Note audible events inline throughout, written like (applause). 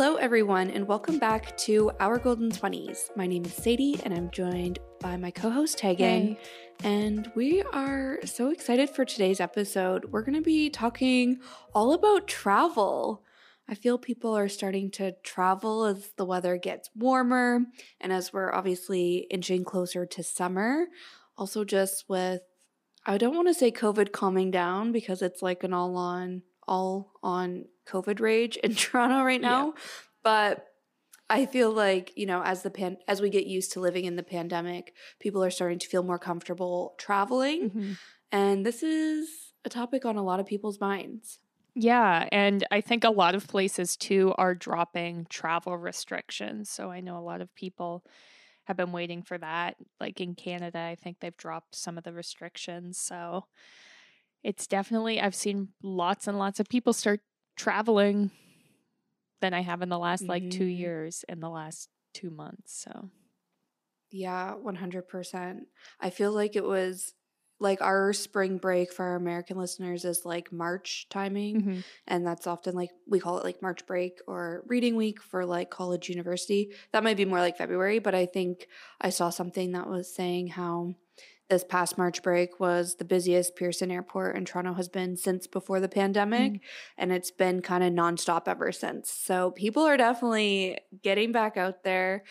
Hello, everyone, and welcome back to Our Golden 20s. My name is Sadie, and I'm joined by my co host, Tegan. Hey. And we are so excited for today's episode. We're going to be talking all about travel. I feel people are starting to travel as the weather gets warmer and as we're obviously inching closer to summer. Also, just with, I don't want to say COVID calming down because it's like an all on, all on COVID rage in (laughs) Toronto right now. But I feel like, you know, as the pan as we get used to living in the pandemic, people are starting to feel more comfortable traveling. Mhm. And this is a topic on a lot of people's minds. Yeah, and I think a lot of places too are dropping travel restrictions. So I know a lot of people have been waiting for that. Like in Canada, I think they've dropped some of the restrictions. So it's definitely I've seen lots and lots of people start traveling than I have in the last like 2 Mhm. years in the last 2 months. So Yeah, 100%. I feel like it was like our spring break for our American listeners is like March timing. mhm. And that's often like we call it like March break or reading week for like college university. That might be more like February, but I think I saw something that was saying how this past March break was the busiest Pearson Airport in Toronto has been since before the pandemic. And it's been kind of nonstop ever since. So people are definitely getting back out there.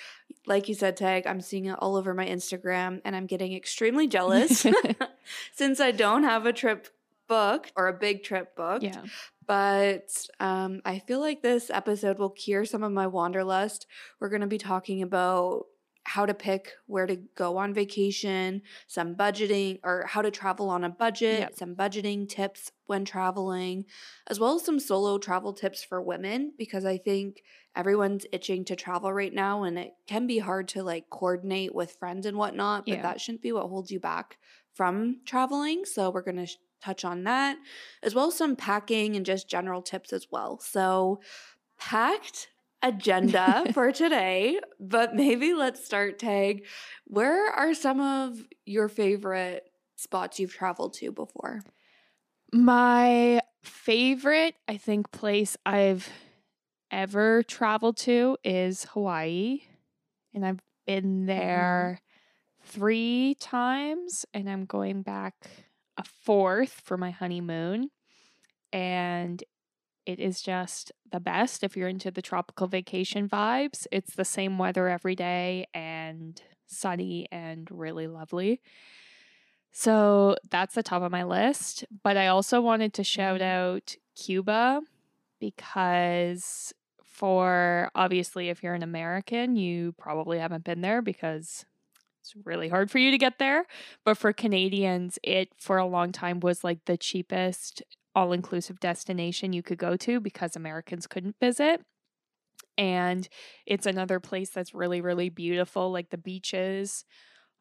Like you said, Tag, I'm seeing it all over my Instagram and I'm getting extremely jealous (laughs) (laughs) since I don't have a trip booked or a big trip booked yeah. but um, I feel like this episode will cure some of my wanderlust. We're going to be talking about how to pick where to go on vacation, some budgeting or how to travel on a budget, Yep. some budgeting tips when traveling, as well as some solo travel tips for women because I think everyone's itching to travel right now and it can be hard to like coordinate with friends and whatnot, but Yeah. that shouldn't be what holds you back from traveling. So we're going to sh- touch on that as well as some packing and just general tips as well. So, packed agenda (laughs) for today, but maybe let's start tag. Where are some of your favorite spots you've traveled to before? My favorite, I think, place I've ever traveled to is Hawaii. And I've been mm-hmm. there three times, and I'm going back a fourth for my honeymoon. And it is just the best if you're into the tropical vacation vibes. It's the same weather every day and sunny and really lovely. So that's the top of my list. But I also wanted to shout Mhm. out Cuba because, for obviously, if you're an American, you probably haven't been there because it's really hard for you to get there. But for Canadians, it for a long time was like the cheapest all inclusive destination you could go to because Americans couldn't visit. And it's another place that's really, really beautiful. Like the beaches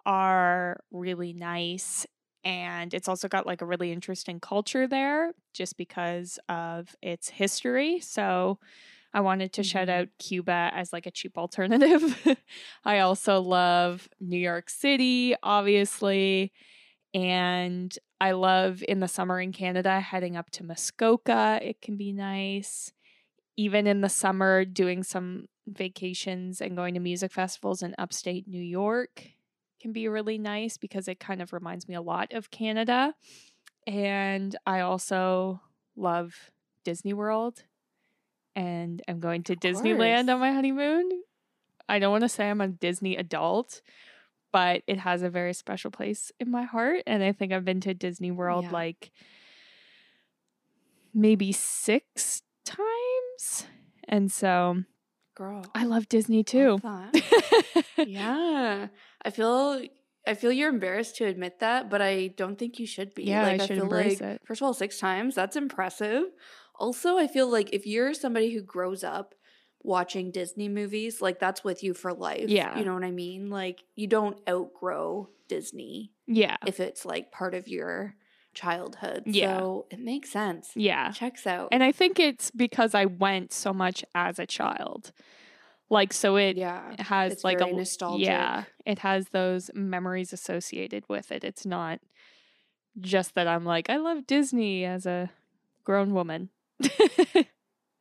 are really nice. And it's also got like a really interesting culture there just because of its history. So I wanted to shout Mhm. out Cuba as like a cheap alternative. (laughs) I also love New York City, obviously. And I love in the summer in Canada heading up to Muskoka. It can be nice. Even in the summer, doing some vacations and going to music festivals in upstate New York can be really nice because it kind of reminds me a lot of Canada. And I also love Disney World. And I'm going to Disneyland on my honeymoon. I don't want to say I'm a Disney adult, but it has a very special place in my heart. And I think I've been to Disney World Yeah. like maybe six times. And so Girl, I love Disney too. love (laughs) yeah. I feel I feel you're embarrassed to admit that, but I don't think you should be. Yeah, I like should feel embrace like it. first of all, six times, that's impressive. Also, I feel like if you're somebody who grows up watching Disney movies, like that's with you for life. Yeah. You know what I mean? Like you don't outgrow Disney yeah. if it's like part of your childhood. Yeah. So it makes sense. Yeah. Checks out. And I think it's because I went so much as a child. Like so it yeah. has It's like a nostalgic. Yeah, it has those memories associated with it. It's not just that I'm like I love Disney as a grown woman. (laughs)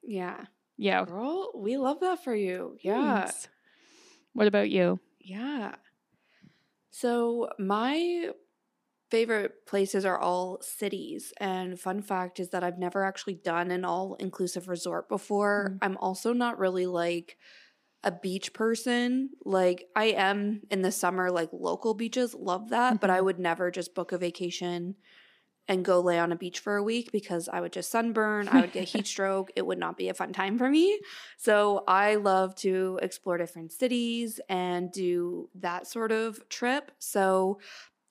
Yeah. Yeah. Girl, we love that for you. Yeah. Thanks. What about you? Yeah. So, my favorite places are all cities. And fun fact is that I've never actually done an all inclusive resort before. Mm. I'm also not really like a beach person. Like, I am in the summer, like local beaches, love that. But I Mhm. would never just book a vacation and go lay on a beach for a week because I would just sunburn. I would get heat (laughs) stroke. It would not be a fun time for me. So I love to explore different cities and do that sort of trip. So,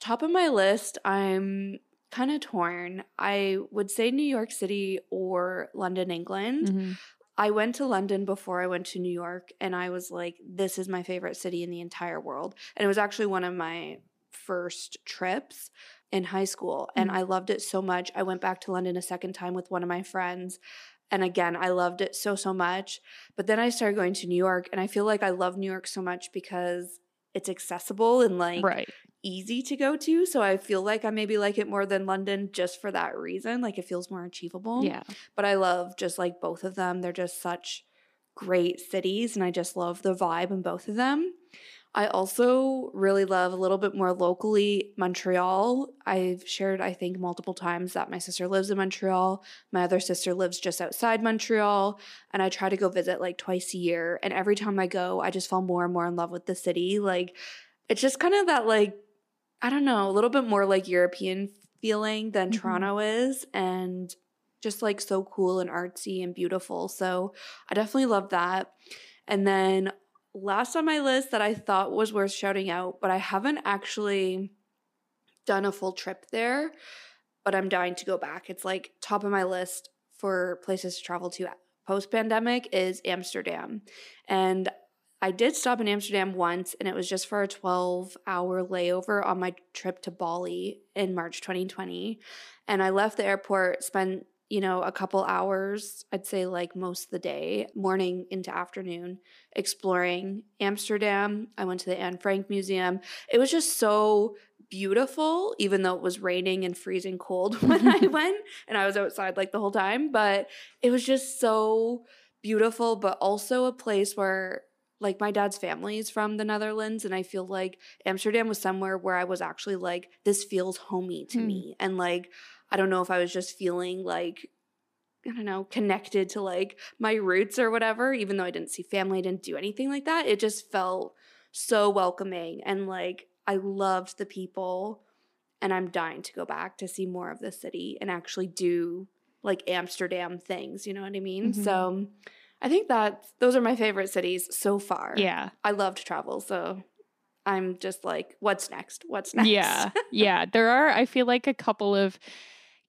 top of my list, I'm kind of torn. I would say New York City or London, England. Mhm. I went to London before I went to New York, and I was like, this is my favorite city in the entire world. And it was actually one of my first trips in high school, and Mm. I loved it so much. I went back to London a second time with one of my friends. And again, I loved it so, so much. But then I started going to New York, and I feel like I love New York so much because it's accessible and like Right. easy to go to. So I feel like I maybe like it more than London just for that reason. Like it feels more achievable Yeah. but I love just like both of them. They're just such great cities, and I just love the vibe in both of them. I also really love a little bit more locally Montreal. I've shared, I think, multiple times that my sister lives in Montreal. My other sister lives just outside Montreal, and I try to go visit like twice a year. And every time I go, I just fall more and more in love with the city. Like, it's just kind of that, like, I don't know, a little bit more like European feeling than Mhm. Toronto is. And just like so cool and artsy and beautiful. So I definitely love that. And then last on my list that I thought was worth shouting out, but I haven't actually done a full trip there, but I'm dying to go back. It's like top of my list for places to travel to post pandemic is Amsterdam. And I did stop in Amsterdam once, and it was just for a 12 hour layover on my trip to Bali in March 2020. And I left the airport, spent you know, a couple hours, I'd say like most of the day, morning into afternoon, exploring Amsterdam. I went to the Anne Frank Museum. It was just so beautiful, even though it was raining and freezing cold (laughs) when I (laughs) went and I was outside like the whole time. But it was just so beautiful, but also a place where like my dad's family is from the Netherlands, and I feel like Amsterdam was somewhere where I was actually like, this feels homey to Hmm. me. And like, I don't know if I was just feeling like, I don't know, connected to like my roots or whatever, even though I didn't see family, I didn't do anything like that. It just felt so welcoming. And like, I loved the people, and I'm dying to go back to see more of the city and actually do like Amsterdam things. You know what I mean? Mhm. So I think that those are my favorite cities so far. Yeah. I love to travel. So I'm just like, what's next? What's (laughs) next? Yeah. Yeah. There are, I feel like, a couple of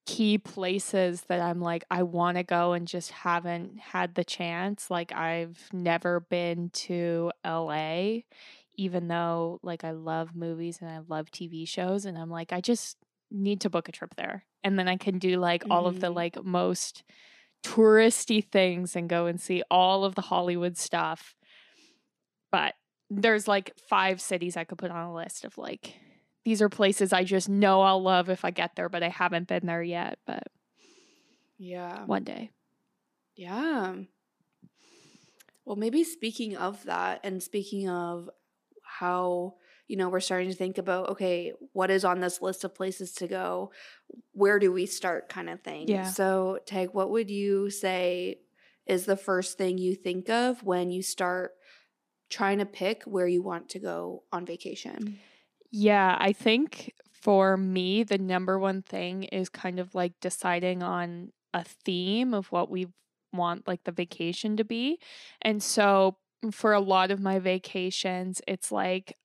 key places that I'm like, I want to go and just haven't had the chance. Like, I've never been to LA, even though, like, I love movies and I love TV shows. And I'm like, I just need to book a trip there. And then I can do like all of the Mhm. like most touristy things and go and see all of the Hollywood stuff. But there's like five cities I could put on a list of like these are places I just know I'll love if I get there, but I haven't been there yet. But yeah. one day. Yeah. Well, maybe speaking of that and speaking of how, you know, we're starting to think about, okay, what is on this list of places to go? Where do we start kind of thing? Yeah. So, Tag, what would you say is the first thing you think of when you start trying to pick where you want to go on vacation? Yeah, I think for me, the number one thing is kind of like deciding on a theme of what we want like the vacation to be. And so mm, for a lot of my vacations, it's like,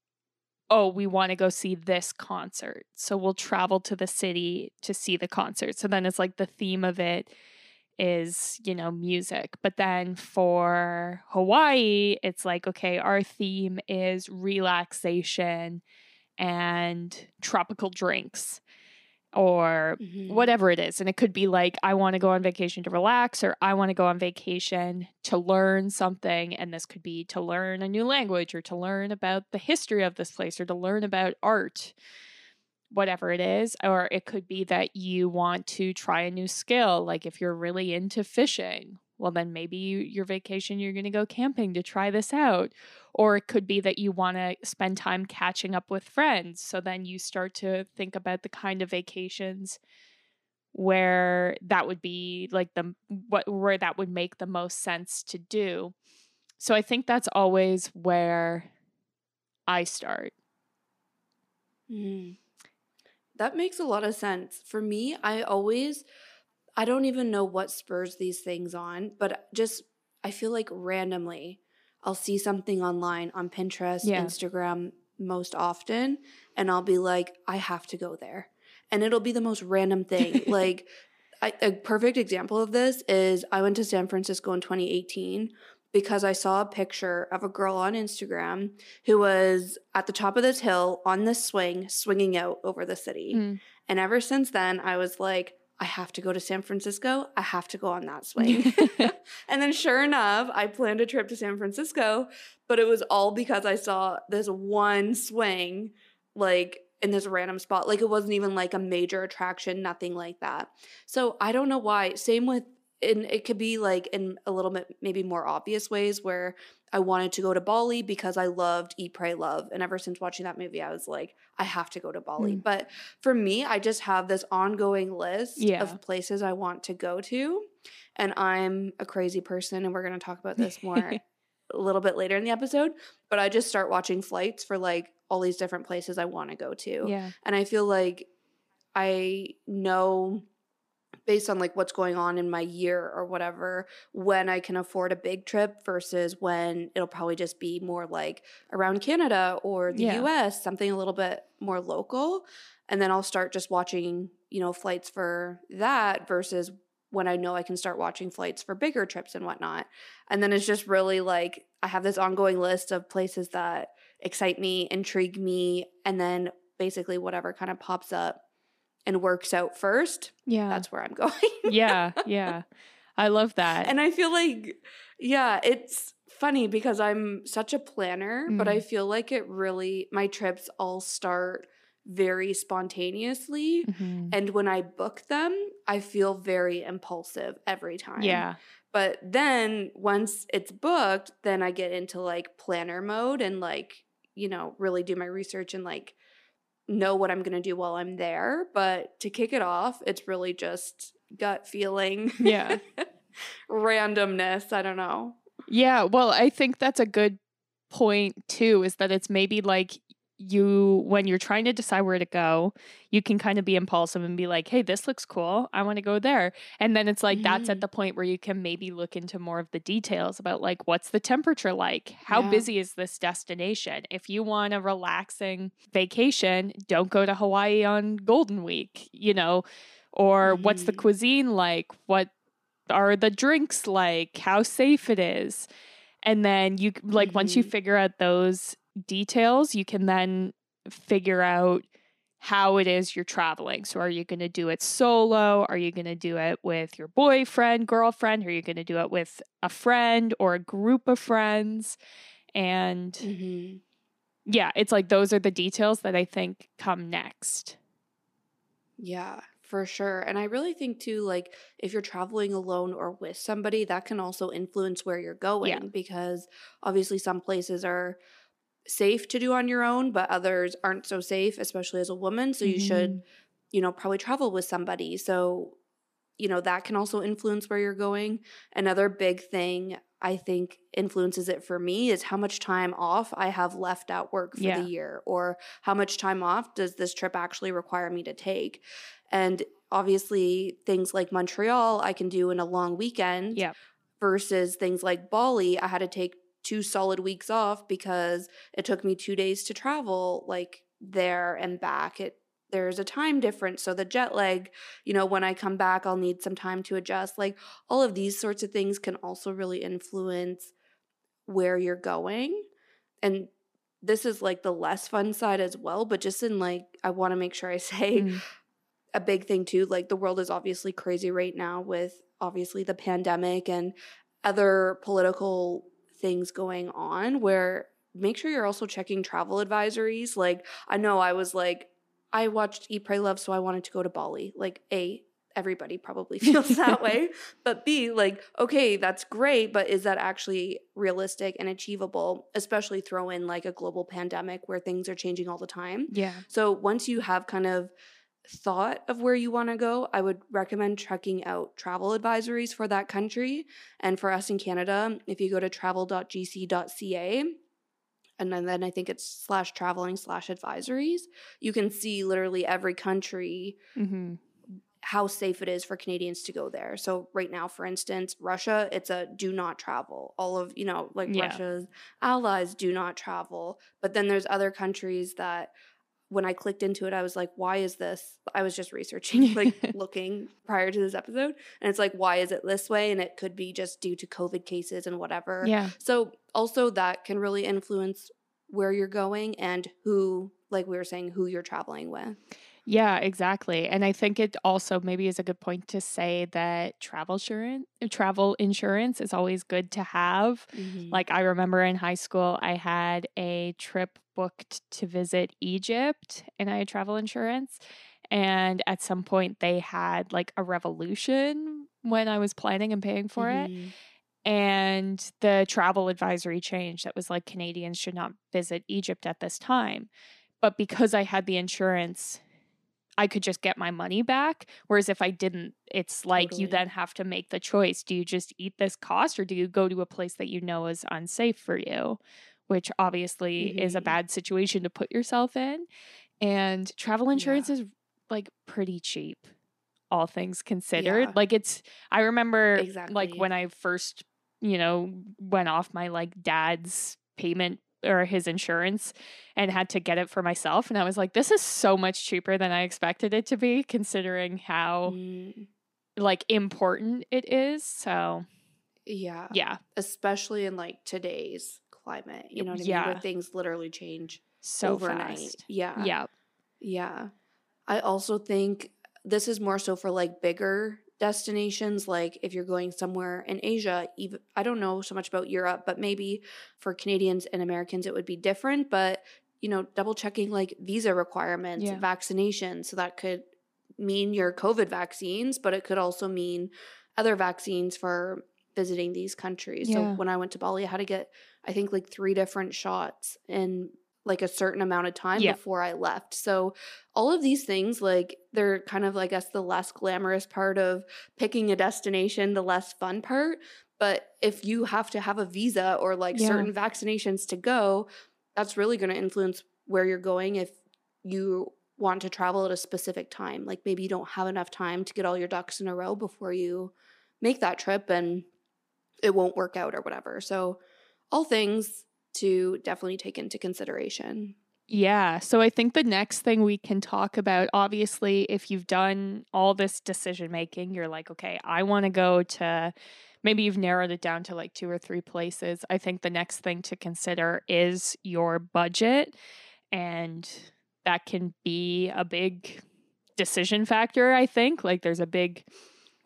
oh, we want to go see this concert. So we'll travel to the city to see the concert. So then it's like the theme of it is, you know, music. But then for Hawaii, it's like, okay, our theme is relaxation and tropical drinks or Mhm. whatever it is. And it could be like, I want to go on vacation to relax, or I want to go on vacation to learn something. And this could be to learn a new language, or to learn about the history of this place, or to learn about art, whatever it is. Or it could be that you want to try a new skill. Like if you're really into fishing, well, then maybe you, your vacation, you're going to go camping to try this out. Or it could be that you want to spend time catching up with friends. So then you start to think about the kind of vacations where that would be like the what where that would make the most sense to do. So I think that's always where I start. Mm. That makes a lot of sense. For me, I always I don't even know what spurs these things on, but just I feel like randomly I'll see something online on Pinterest, Yeah. Instagram most often, and I'll be like, I have to go there. And it'll be the most random thing. (laughs) like I, a perfect example of this is I went to San Francisco in 2018 because I saw a picture of a girl on Instagram who was at the top of this hill on this swing, swinging out over the city. Mm. And ever since then, I was like, I have to go to San Francisco. I have to go on that (laughs) swing. (laughs) and then, sure enough, I planned a trip to San Francisco, but it was all because I saw this one swing, like in this random spot. Like it wasn't even like a major attraction, nothing like that. So I don't know why. Same with, and it could be like in a little bit maybe more obvious ways where I wanted to go to Bali because I loved Eat, Pray, Love. And ever since watching that movie, I was like, I have to go to Bali. Mm. But for me, I just have this ongoing list Yeah. of places I want to go to. And I'm a crazy person, and we're going to talk about this more (laughs) a little bit later in the episode. But I just start watching flights for like all these different places I want to go to. yeah. And I feel like I know based on like what's going on in my year or whatever when I can afford a big trip versus when it'll probably just be more like around Canada or the Yeah. US, something a little bit more local. And then I'll start just watching, you know, flights for that versus when I know I can start watching flights for bigger trips and whatnot. And then it's just really like I have this ongoing list of places that excite me, intrigue me, and then basically whatever kind of pops up and works out first, Yeah. that's where I'm (laughs) going. yeah. Yeah. I love that. and I feel like, yeah, it's funny because I'm such a planner, but I feel like it really, my trips all start very spontaneously. Mhm. And when I book them, I feel very impulsive every time. Yeah. But then once it's booked, then I get into like planner mode and like, you know, really do my research and like know what I'm going to do while I'm there. But to kick it off, it's really just gut feeling. Yeah. (laughs) Randomness. I don't know. Yeah, well, I think that's a good point too is that it's maybe like you when you're trying to decide where to go, you can kind of be impulsive and be like, "Hey, this looks cool. I want to go there." And then it's like that's Mhm. at the point where you can maybe look into more of the details about like what's the temperature like? How Yeah. busy is this destination? If you want a relaxing vacation, don't go to Hawaii on Golden Week, you know, or what's the Mhm. cuisine like? What are the drinks like? How safe it is? And then you like once you Mhm. figure out those details, you can then figure out how it is you're traveling. So are you going to do it solo? Are you going to do it with your boyfriend, girlfriend? Are you going to do it with a friend or a group of friends? And hmm yeah, it's like those are the details that I think come next. Yeah, for sure. And I really think too, like if you're traveling alone or with somebody, that can also influence where you're going because obviously some places are safe to do on your own, but others aren't so safe, especially as a woman. So you should, mm-hmm. you know, probably travel with somebody. So, you know, that can also influence where you're going. Another big thing I think influences it for me is how much time off I have left at work for Yeah. the year or how much time off does this trip actually require me to take. And obviously, things like Montreal, I can do in a long weekend Yep. versus things like Bali, I had to take two solid weeks off because it took me two days to travel like there and back. It there's a time difference. So the jet lag, you know, when I come back, I'll need some time to adjust. Like all of these sorts of things can also really influence where you're going. And this is like the less fun side as well, but just in like, I want to make sure I (laughs) say Mm. a big thing too. Like the world is obviously crazy right now with obviously the pandemic and other political things going on where make sure you're also checking travel advisories. Like I know I was like, I watched Eat, Pray, Love, so I wanted to go to Bali. Like, A, everybody probably (laughs) feels that (laughs) way. But B, like, okay, that's great, but is that actually realistic and achievable? Especially throw in like a global pandemic where things are changing all the time. Yeah. So once you have kind of thought of where you want to go, I would recommend checking out travel advisories for that country. And for us in Canada, if you go to travel.gc.ca, and then, then I think it's slash traveling slash advisories, you can see literally every country Mm-hmm. how safe it is for Canadians to go there. So right now, for instance, Russia, it's a do not travel. All of, you know, like Yeah. Russia's allies do not travel. But then there's other countries that when I clicked into it, I was like, why is this? I was just researching, (laughs) like (laughs) looking prior to this episode. And it's like, why is it this way? And it could be just due to COVID cases and whatever. Yeah. So also that can really influence where you're going and who, like we were saying, who you're traveling with. Yeah, exactly. And I think it also maybe is a good point to say that travel insurance travel insurance is always good to have. Like I remember in high school I had a trip booked to visit Egypt and I had travel insurance and at some point they had like a revolution when I was planning and paying for it Mhm. and the travel advisory changed that was like Canadians should not visit Egypt at this time. But because I had the insurance, I could just get my money back. Whereas if I didn't, it's like you then have to make the choice. Do you just eat this cost or do you go to a place that you know is unsafe for you? Which obviously is a Mhm. bad situation to put yourself in. And travel insurance Yeah. is like pretty cheap, all things considered. Yeah. Like it's, I remember like when I first, you know, went off my like dad's payment or his insurance and had to get it for myself. And I was like, this is so much cheaper than I expected it to be, considering how Mm, like important it is. So yeah. yeah, Especially in like today's climate. You know what I mean? Where things literally change so overnight. fast. Yeah. Yeah. Yeah. I also think this is more so for like bigger destinations like if you're going somewhere in Asia even I don't know so much about Europe but maybe for Canadians and Americans it would be different but you know double checking like visa requirements Yeah. vaccinations so that could mean your covid vaccines but it could also mean other vaccines for visiting these countries so when I went to Bali I had to get I think like three different shots in like a certain amount of time Yeah. before I left. So all of these things like they're kind of like I guess the less glamorous part of picking a destination, the less fun part. But if you have to have a visa or like Yeah. certain vaccinations to go, that's really going to influence where you're going if you want to travel at a specific time. Like maybe you don't have enough time to get all your ducks in a row before you make that trip and it won't work out or whatever. So all things to definitely take into consideration. Yeah. So I think the next thing we can talk about, obviously, if you've done all this decision making, you're like, okay, I want to go to maybe you've narrowed it down to like two or three places. I think the next thing to consider is your budget. And that can be a big decision factor, I think. Like there's a big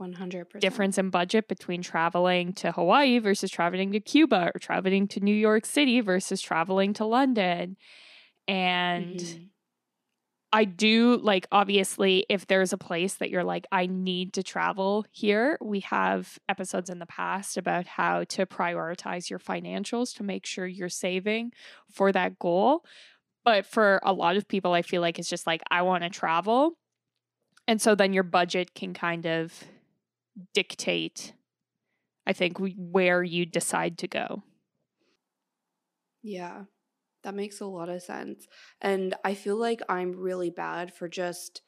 100%. difference in budget between traveling to Hawaii versus traveling to Cuba or traveling to New York City versus traveling to London. And Mhm. I do like obviously if there's a place that you're like I need to travel here, we have episodes in the past about how to prioritize your financials to make sure you're saving for that goal. But for a lot of people I feel like it's just like I want to travel. And so then your budget can kind of dictate I think where you decide to go. Yeah, that makes a lot of sense. And I feel like I'm really bad for just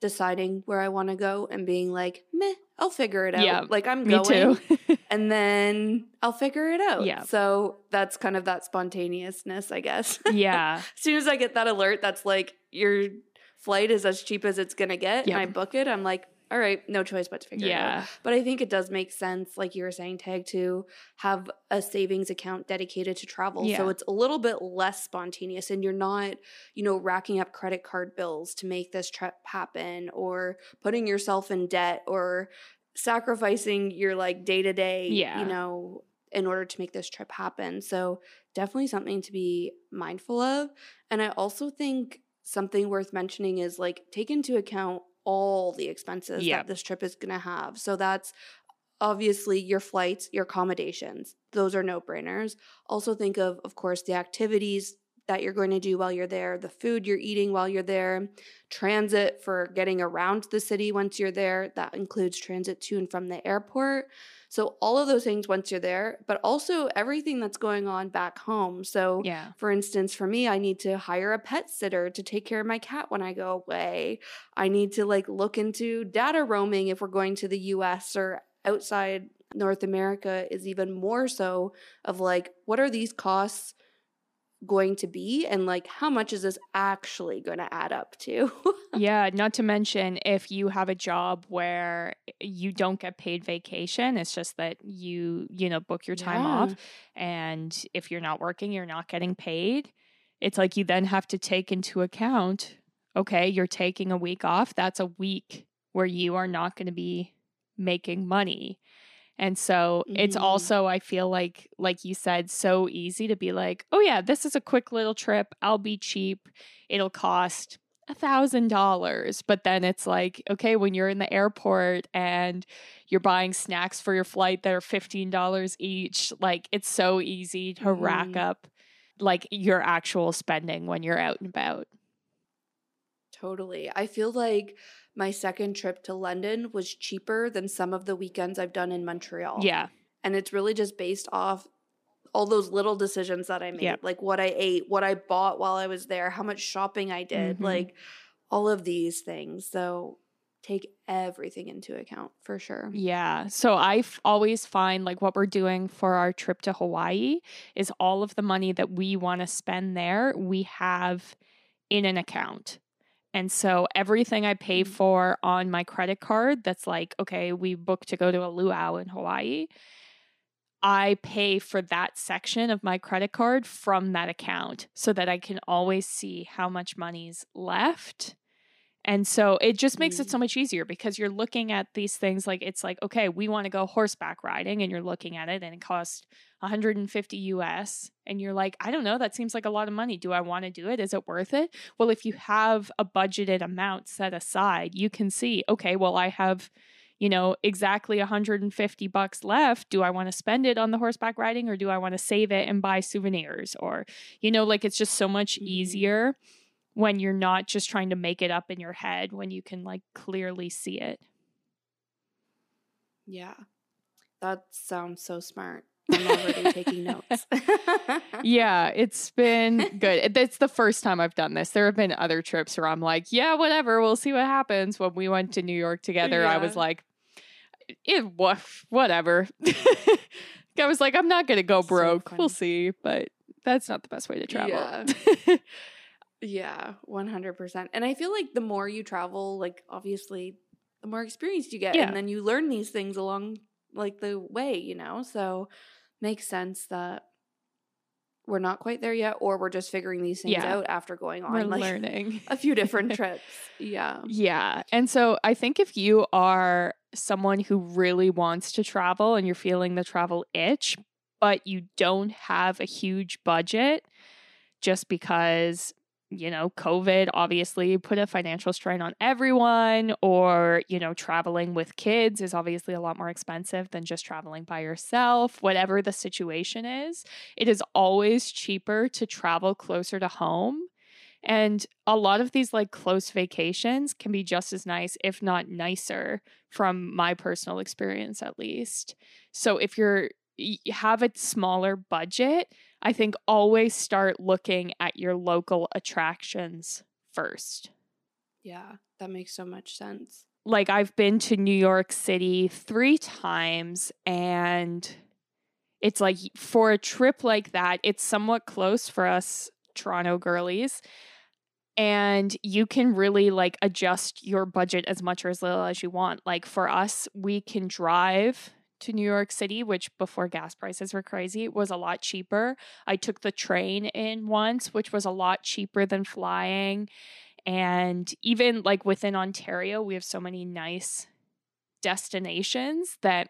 deciding where I want to go and being like, meh, I'll figure it out. Yeah, like I'm Me going too. (laughs) and then I'll figure it out. Yeah. So that's kind of that spontaneousness, I guess. (laughs) yeah. as soon as I get that alert that's like your flight is as cheap as it's gonna get Yep. and I book it, I'm like, all right, no choice but to figure it out. Yeah. But I think it does make sense, like you were saying, Tag, to have a savings account dedicated to travel. So it's a little bit less spontaneous and you're not, you know, racking up credit card bills to make this trip happen or putting yourself in debt or sacrificing your like day to day, Yeah. you know, in order to make this trip happen. So definitely something to be mindful of. And I also think something worth mentioning is like take into account all the expenses Yep. that this trip is going to have. So that's obviously your flights, your accommodations. Those are no brainers. Also, think of, of course, the activities that you're going to do while you're there, the food you're eating while you're there, transit for getting around the city once you're there. That includes transit to and from the airport. So, all of those things once you're there, but also everything that's going on back home. So, Yeah. for instance, for me, I need to hire a pet sitter to take care of my cat when I go away. I need to like look into data roaming if we're going to the US or outside North America is even more so of like what are these costs going to be and like how much is this actually going to add up to? (laughs) yeah, not to mention if you have a job where eh, you don't get paid vacation, it's just that you, you know, book your time off and if you're not working, you're not getting paid. It's like you then have to take into account, okay, you're taking a week off, that's a week where you are not going to be making money. And so it's Mhm. also I feel like like you said so easy to be like, "Oh yeah, this is a quick little trip. I'll be cheap. It'll cost a thousand dollars but then it's like okay when you're in the airport and you're buying snacks for your flight that are $15 each like it's so easy to rack Mhm. up like your actual spending when you're out and about Totally. I feel like my second trip to London was cheaper than some of the weekends I've done in Montreal. yeah And it's really just based off all those little decisions that I made, Yep. like what I ate, what I bought while I was there, how much shopping I did, Mhm. like all of these things. So take everything into account for sure. Yeah. So I f- always find like what we're doing for our trip to Hawaii is all of the money that we want to spend there, we have in an account. And so everything I pay Mm. for on my credit card that's like, okay, we booked to go to a luau in Hawaii. I pay for that section of my credit card from that account so that I can always see how much money's left. And so it just makes it Mm. so much easier because you're looking at these things like it's like, okay, we want to go horseback riding and you're looking at it and it costs 150 US and you're like, I don't know, that seems like a lot of money. Do I want to do it? Is it worth it? Well, if you have a budgeted amount set aside, you can see, okay, well, I have, you know, exactly 150 bucks left. Do I want to spend it on the horseback riding or do I want to save it and buy souvenirs? Or, you know, like it's just so much Mhm. easier when you're not just trying to make it up in your head when you can like clearly see it. Yeah. That sounds so smart. I'm already taking notes. (laughs) yeah, it's been good. It's the first time I've done this. There have been other trips where I'm like, yeah, whatever, we'll see what happens. When we went to New York together, I was like, it what whatever. (laughs) I was like, I'm not gonna go So broke. we'll see, but that's not the best way to travel. Yeah. (laughs) Yeah, 100%. And I feel like the more you travel, like obviously the more experience you get Yeah. and then you learn these things along like the way, you know? So makes sense that we're not quite there yet or we're just figuring these things Yeah. out after going on We're like learning. a few different (laughs) trips. Yeah. Yeah. And so I think if you are someone who really wants to travel and you're feeling the travel itch, but you don't have a huge budget just because, you know, COVID obviously put a financial strain on everyone, or, you know, traveling with kids is obviously a lot more expensive than just traveling by yourself, whatever the situation is, it is always cheaper to travel closer to home. And a lot of these like close vacations can be just as nice, if not nicer, from my personal experience at least. So if you're you have a smaller budget, I think always start looking at your local attractions first. Yeah, that makes so much sense. Like I've been to New York City 3 times and it's like for a trip like that, it's somewhat close for us Toronto girlies and you can really like adjust your budget as much or as little as you want. Like for us, we can drive to New York City, which before gas prices were crazy, was a lot cheaper. I took the train in once, which was a lot cheaper than flying. And even like within Ontario, we have so many nice destinations that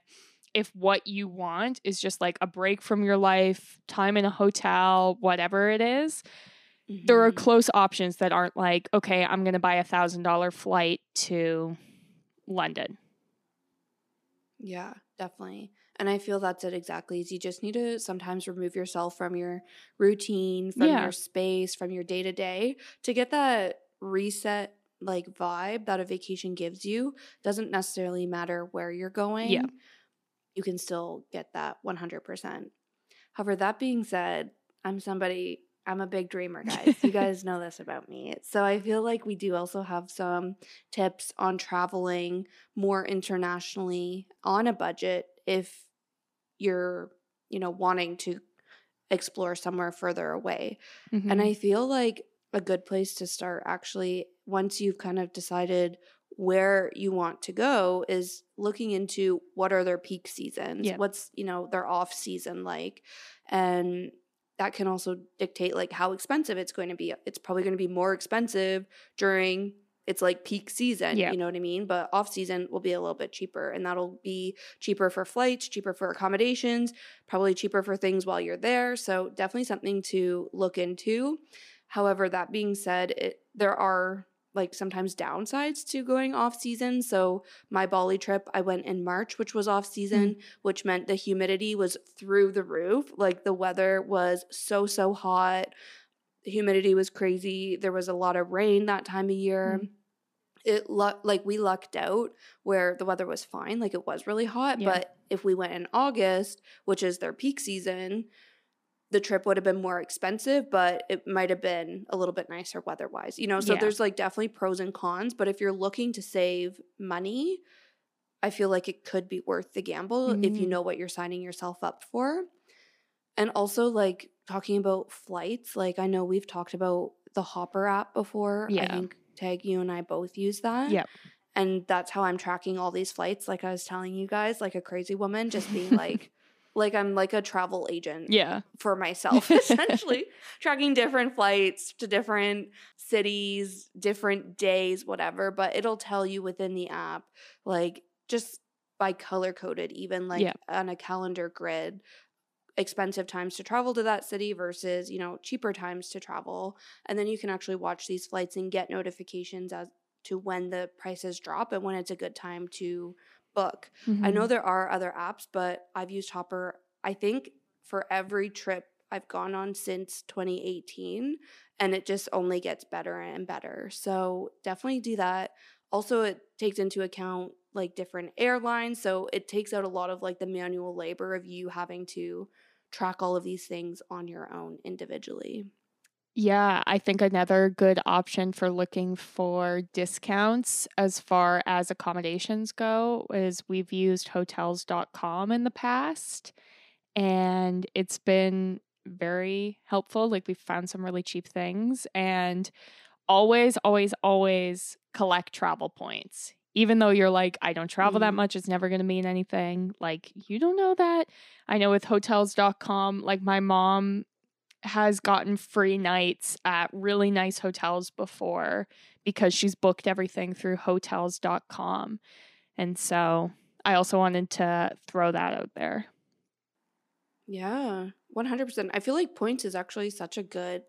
if what you want is just like a break from your life, time in a hotel, whatever it is, there are Mhm. close options that aren't like, okay, I'm going to buy a thousand dollar flight to London. Yeah, definitely. And I feel that's it exactly. Is you just need to sometimes remove yourself from your routine, from Yeah. your space, from your day to day to get that reset like vibe that a vacation gives you. Doesn't necessarily matter where you're going. Yeah. You can still get that 100%. However, that being said, I'm somebody I'm a big dreamer, guys. you (laughs) guys know this about me. So I feel like we do also have some tips on traveling more internationally on a budget if you're, you know, wanting to explore somewhere further away. And Mhm. I feel like a good place to start actually once you've kind of decided where you want to go is looking into what are their peak seasons Yeah. what's you know their off season like and that can also dictate like how expensive it's going to be. It's probably going to be more expensive during it's like peak season Yeah. you know what i mean? But off season will be a little bit cheaper and that'll be cheaper for flights cheaper for accommodations probably cheaper for things while you're there. So definitely something to look into. However that being said it, there are like sometimes downsides to going off season. So my bali trip i went in march which was off season which meant the humidity was through the roof. Like the weather was so so hot. The humidity was crazy. There was a lot of rain that time of year. Mm. it lu- like we lucked out where the weather was fine. Like it was really hot Yeah. but if we went in august which is their peak season the trip would have been more expensive but it might have been a little bit nicer weather wise you know so Yeah. there's like definitely pros and cons but if you're looking to save money i feel like it could be worth the gamble if you Mm. know what you're signing yourself up for and also like talking about flights like i know we've talked about the hopper app before Yeah. i think tag you and i both use that Yep. and that's how i'm tracking all these flights like i was telling you guys like a crazy woman just being (laughs) like like i'm like a travel agent Yeah. for myself (laughs) essentially tracking different flights to different cities different days whatever but it'll tell you within the app like just by color coded even like Yeah. on a calendar grid expensive times to travel to that city versus you know cheaper times to travel and then you can actually watch these flights and get notifications as to when the prices drop and when it's a good time to book I know Mhm. there are other apps, but I've used Hopper, I think, for every trip I've gone on since 2018, and it just only gets better and better. So definitely do that. Also, it takes into account like different airlines. So it takes out a lot of like the manual labor of you having to track all of these things on your own individually. Yeah, I think another good option for looking for discounts as far as accommodations go is we've used hotels.com in the past and it's been very helpful. Like we've found some really cheap things and always, always, always collect travel points. Even though you're like, I don't travel that Mm. much, it's never going to mean anything. Like, you don't know that. I know with hotels.com, like my mom has gotten free nights at really nice hotels before because she's booked everything through hotels.com. And so I also wanted to throw that out there. Yeah, 100%. I feel like points is actually such a good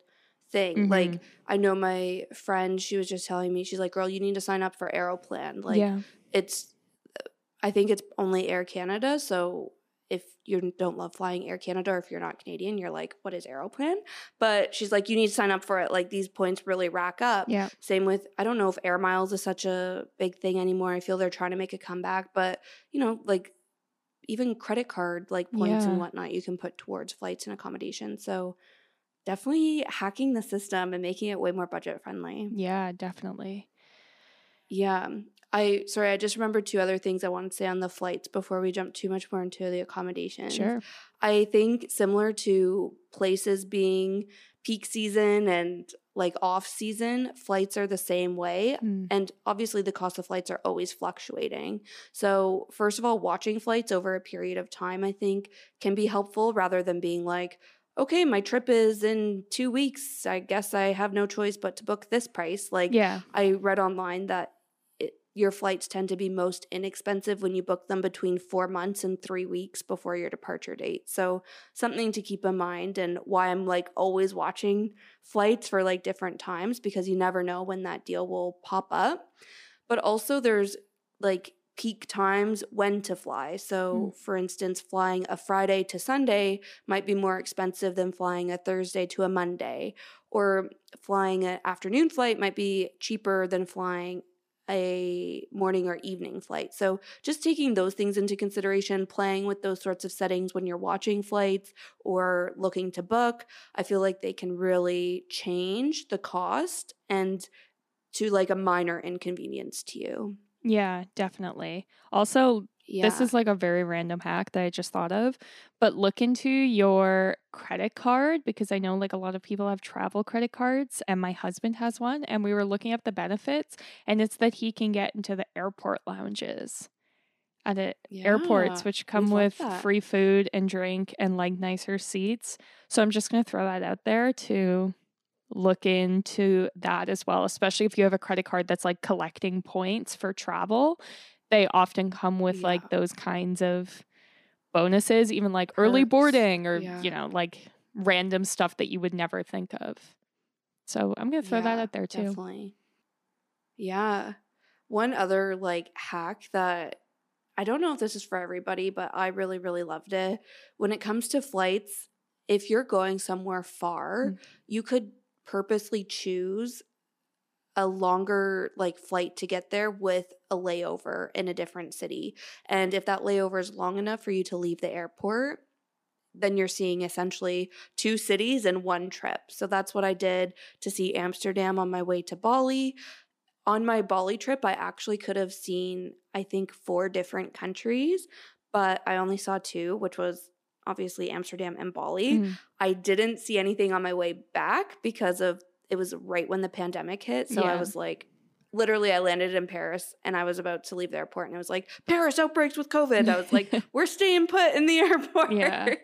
thing. Like, mm-hmm. I know my friend, she was just telling me, she's like, girl, you need to sign up for Aeroplan. Like, yeah. it's, I think it's only Air Canada. So if you don't love flying Air Canada or if you're not Canadian, you're like, what is Aeroplan? But she's like, you need to sign up for it. Like, these points really rack up. Yeah. Same with, I don't know if Air Miles is such a big thing anymore. I feel they're trying to make a comeback, but you know, like even credit card like points Yeah. and whatnot you can put towards flights and accommodation. So definitely hacking the system and making it way more budget friendly. Yeah, definitely. Yeah. I sorry, I just remembered two other things I want to say on the flights before we jump too much more into the accommodations. Sure. I think similar to places being peak season and like off season, flights are the same way. Mm. And obviously, the cost of flights are always fluctuating. So, first of all, watching flights over a period of time, I think, can be helpful rather than being like, okay, my trip is in two weeks. I guess I have no choice but to book this price. Like, Yeah. I read online that your flights tend to be most inexpensive when you book them between four months and three weeks before your departure date. So, something to keep in mind, and why I'm like always watching flights for like different times because you never know when that deal will pop up. But also, there's like peak times when to fly. So, mm. for instance, flying a Friday to Sunday might be more expensive than flying a Thursday to a Monday, or flying an afternoon flight might be cheaper than flying a morning or evening flight. So, just taking those things into consideration, playing with those sorts of settings when you're watching flights or looking to book, I feel like they can really change the cost and to like a minor inconvenience to you. Yeah, definitely. Also, yeah. This is like a very random hack that I just thought of, but look into your credit card because I know like a lot of people have travel credit cards and my husband has one and we were looking up the benefits and it's that he can get into the airport lounges at it, yeah, airports which come with free food and drink and like nicer seats. So I'm just going to throw that out there to look into that as well, especially if you have a credit card that's like collecting points for travel they often come with yeah. like those kinds of bonuses, even like Perks. early boarding or, yeah. you know, like random stuff that you would never think of. So I'm going to throw yeah, that out there too. Definitely. Yeah. One other like hack that I don't know if this is for everybody, but I really, really loved it. When it comes to flights, if you're going somewhere far, mm-hmm. you could purposely choose a longer like flight to get there with a layover in a different city. And if that layover is long enough for you to leave the airport, then you're seeing essentially two cities in one trip. So that's what I did to see Amsterdam on my way to Bali. On my Bali trip, I actually could have seen, I think, four different countries, but I only saw two, which was obviously Amsterdam and Bali. Mm. I didn't see anything on my way back because of it was right when the pandemic hit. So yeah. I was like, literally, I landed in Paris and I was about to leave the airport and it was like, Paris outbreaks with COVID. I was like, (laughs) we're staying put in the (laughs) airport. Yeah.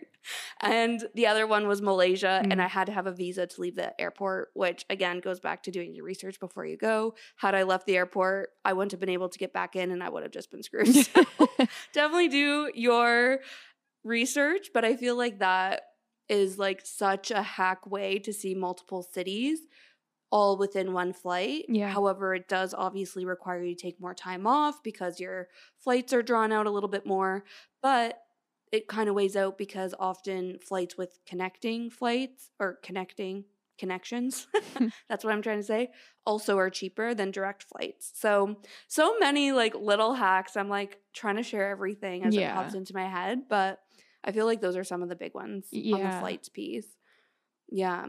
and the other one was Malaysia, mm. and I had to have a visa to leave the airport, which again goes back to doing your research before you go. Had I left the airport, I wouldn't have been able to get back in and I would have just been screwed. (laughs) So definitely do your research, but I feel like that is like such a hack way to see multiple cities all within one flight. Yeah. However, it does obviously require you to take more time off because your flights are drawn out a little bit more, but it kind of weighs out because often flights with connecting flights or connecting connections (laughs) (laughs) that's what i'm trying to say also are cheaper than direct flights so so many like little hacks i'm like trying to share everything as yeah. it pops into my head but I feel like those are some of the big ones yeah. on the flights piece. Yeah.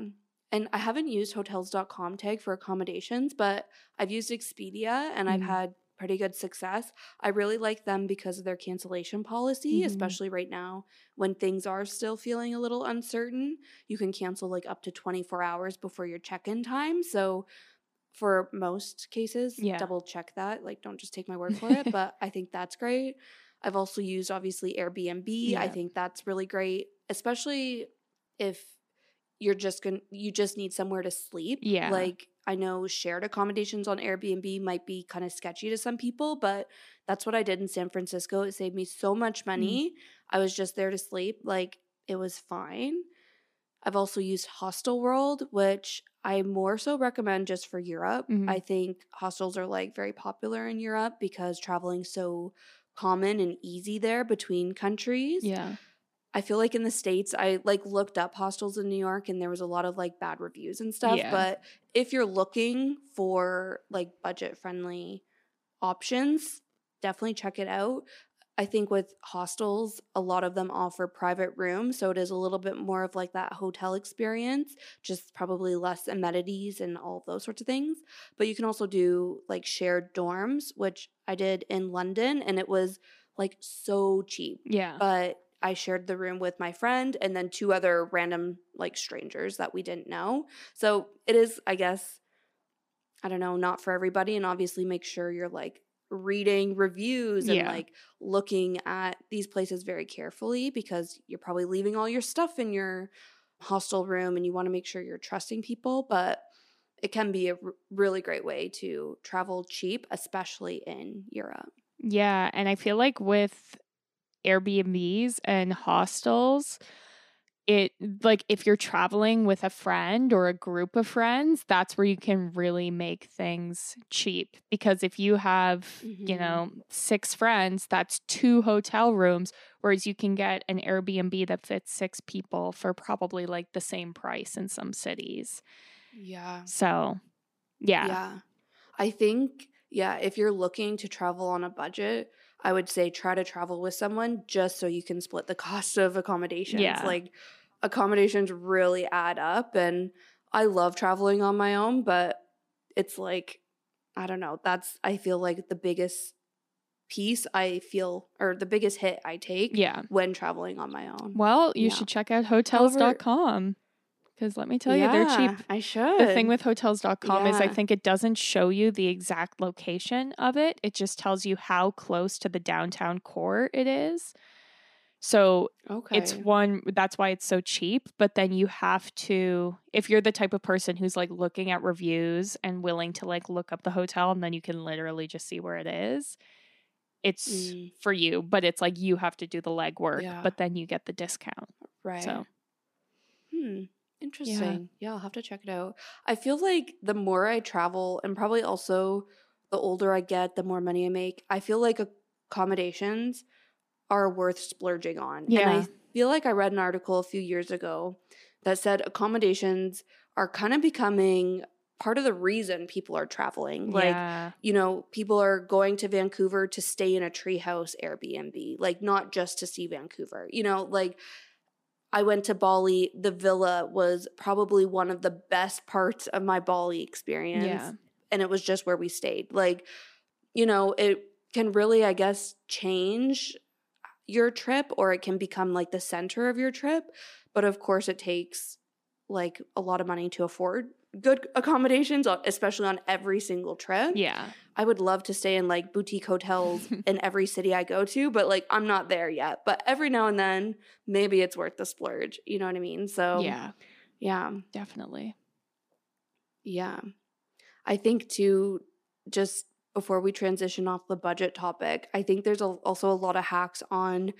And I haven't used hotels.com tag for accommodations, but I've used Expedia and mm I've had pretty good success. I really like them because of their cancellation policy, mm-hmm. especially right now when things are still feeling a little uncertain. You can cancel like up to 24 hours before your check in time. So, for most cases, yeah. double check that. Like, don't just take my (laughs) word for it, but I think that's great. I've also used obviously Airbnb. Yeah. I think that's really great, especially if you're just going to you just need somewhere to sleep. Yeah. Like I know shared accommodations on Airbnb might be kind of sketchy to some people, but that's what I did in San Francisco. It saved me so much mm. money. Mm. I was just there to sleep. Like it was fine. I've also used Hostelworld, which I more so recommend just for Europe. Mm-hmm. I think hostels are like very popular in Europe because traveling so common and easy there between countries. Yeah. I feel like in the States, I like looked up hostels in New York and there was a lot of like bad reviews and stuff. Yeah. But if you're looking for like budget friendly options, definitely check it out. I think with hostels, a lot of them offer private rooms. So it is a little bit more of like that hotel experience, just probably less amenities and all of those sorts of things. But you can also do like shared dorms, which I did in London and it was like so cheap. Yeah. But I shared the room with my friend and then two other random like strangers that we didn't know. So it is, I guess, I don't know, not for everybody. And obviously make sure you're like reading reviews and yeah. like looking at these places very carefully because you're probably leaving all your stuff in your hostel room and you want to make sure you're trusting people. But it can be a r- really great way to travel cheap, especially in Europe. Yeah, and I feel like with Airbnbs and hostels, it like if you're traveling with a friend or a group of friends, that's where you can really make things cheap because if you have, you Mhm. know, six friends, that's two hotel rooms whereas you can get an Airbnb that fits six people for probably like the same price in some cities. Yeah. So, yeah. Yeah. I think, yeah, if you're looking to travel on a budget, I would say try to travel with someone just so you can split the cost of accommodations. Yeah. Like, accommodations really add up. And I love traveling on my own, but it's like, I don't know, that's, I feel like the biggest piece I feel, or the biggest hit I take Yeah. when traveling on my own. Well, you Yeah. should check out hotels.com because let me tell you, they're cheap. I should. The thing with hotels.com is I think it doesn't show you the exact location of it. It just tells you how close to the downtown core it is. So okay. it's one that's why it's so cheap, but then you have to if you're the type of person who's like looking at reviews and willing to like look up the hotel and then you can literally just see where it is. It's Mm. for you, but it's like you have to do the legwork, Yeah. but then you get the discount. right. So Hmm. Interesting. Yeah. I'll have to check it out. I feel like the more I travel, and probably also the older I get, the more money I make, I feel like accommodations are worth splurging on. And Yeah. I feel like I read an article a few years ago that said accommodations are kind of becoming part of the reason people are traveling. Like, yeah. you know, people are going to Vancouver to stay in a treehouse Airbnb, like not just to see Vancouver. You know, like I went to Bali, the villa was probably one of the best parts of my Bali experience. Yeah. And it was just where we stayed. Like, you know, it can really, I guess, change your trip or it can become like the center of your trip. But of course, it takes like a lot of money to afford good accommodations, uh, especially on every single trip. Yeah. I would love to stay in like boutique hotels (laughs) in every city I go to, but like I'm not there yet. But every now and then, maybe it's worth the splurge. You know what I mean? So, yeah, yeah, definitely. yeah. I think too, just before we transition off the budget topic, I think there's a, also a lot of hacks on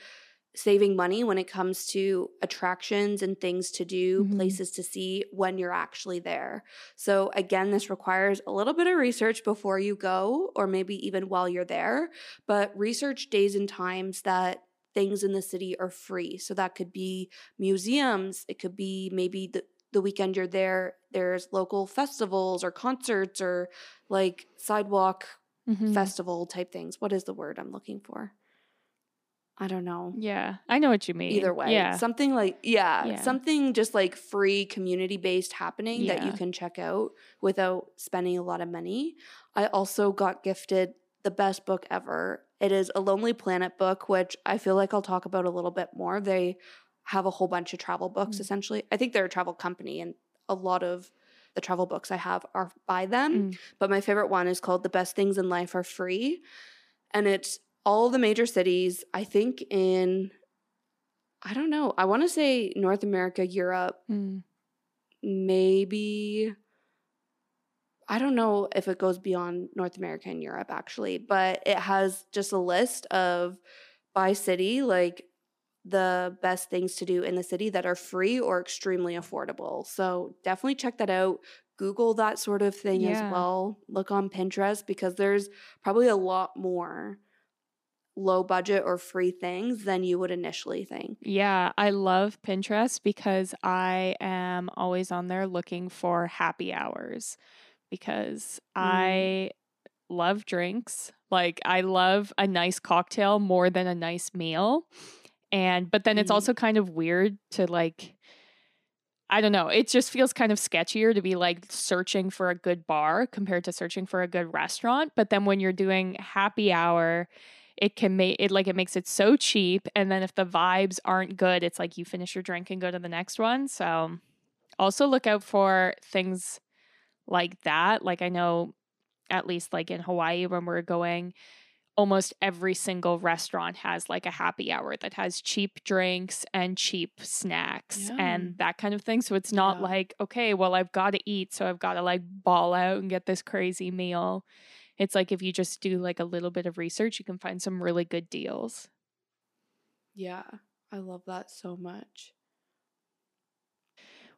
saving money when it comes to attractions and things to do, Mhm. places to see when you're actually there. So, again, this requires a little bit of research before you go, or maybe even while you're there, but research days and times that things in the city are free. So, that could be museums, it could be maybe the the weekend you're there, there's local festivals or concerts or like sidewalk Mhm. festival type things. What is the word I'm looking for? I don't know. Yeah, I know what you mean. Either way, yeah, something like yeah, Yeah. something just like free community based happening that you can check out without spending a lot of money. I also got gifted the best book ever. It is a Lonely Planet book, which I feel like I'll talk about a little bit more. They have a whole bunch of travel books Mm. essentially. I think they're a travel company and a lot of the travel books I have are by them. Mm. But my favorite one is called The Best Things in Life Are Free. And it's all the major cities, I think in I don't know. I want to say North America, Europe, Mm. maybe I don't know if it goes beyond North America and Europe actually, but it has just a list of by city like the best things to do in the city that are free or extremely affordable. So definitely check that out. Google that sort of thing Yeah. as well. Look on Pinterest because there's probably a lot more low budget or free things than you would initially think. Yeah, I love Pinterest because I am always on there looking for happy hours because Mm. I love drinks. Like I love a nice cocktail more than a nice meal. And but then it's Mm. also kind of weird to like I don't know. It just feels kind of sketchier to be like searching for a good bar compared to searching for a good restaurant. But then when you're doing happy hour, it can make it like it makes it so cheap. And then if the vibes aren't good, it's like you finish your drink and go to the next one. So also look out for things like that. Like I know at least like in Hawaii when we're going, almost every single restaurant has like a happy hour that has cheap drinks and cheap snacks Yeah. and that kind of thing. So it's not Yeah. like, okay, well, I've got to eat. So I've got to like ball out and get this crazy meal. It's like if you just do like a little bit of research, you can find some really good deals. Yeah. I love that so much.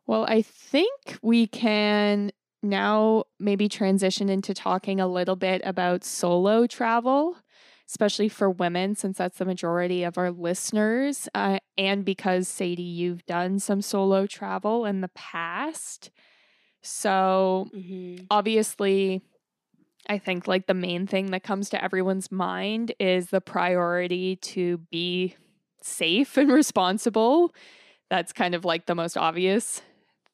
Well, I think we can now maybe transition into talking a little bit about solo travel, especially for women, since that's the majority of our listeners. Uh, and because, Sadie, you've done some solo travel in the past. So, Mm-hmm. obviously, I think like the main thing that comes to everyone's mind is the priority to be safe and responsible. That's kind of like the most obvious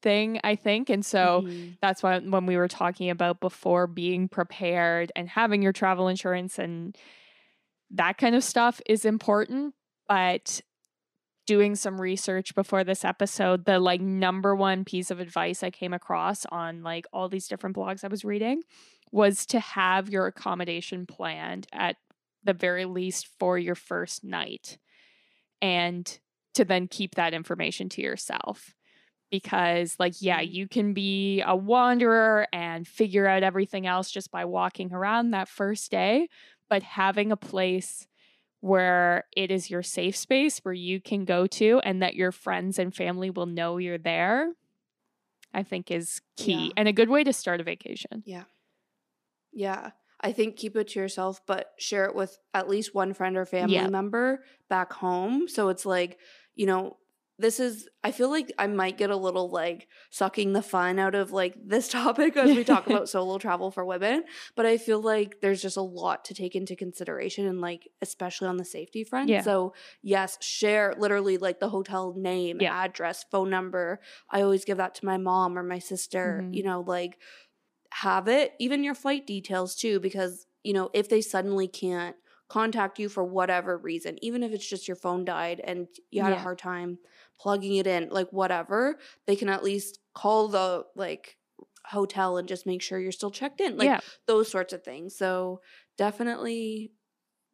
thing, I think. And so Mhm. that's why when we were talking about before being prepared and having your travel insurance and that kind of stuff is important. But doing some research before this episode, the like number one piece of advice I came across on like all these different blogs I was reading was to have your accommodation planned at the very least for your first night and to then keep that information to yourself because like yeah Mhm. you can be a wanderer and figure out everything else just by walking around that first day but having a place where it is your safe space where you can go to and that your friends and family will know you're there i think is key Yeah. and a good way to start a vacation Yeah. I think keep it to yourself, but share it with at least one friend or family Yeah. member back home. So it's like, you know, this is, I feel like I might get a little like sucking the fun out of like this (laughs) topic as we talk about (laughs) solo travel for women. But I feel like there's just a lot to take into consideration and like, especially on the safety front. Yeah. So, yes, share literally like the hotel name, Yeah. address, phone number. I always give that to my mom or my sister, Mhm. you know, like, have it, even your flight details too, because, you know, if they suddenly can't contact you for whatever reason, even if it's just your phone died and you had a hard time plugging it in, like whatever, they can at least call the like hotel and just make sure you're still checked in. Like yeah those sorts of things. So definitely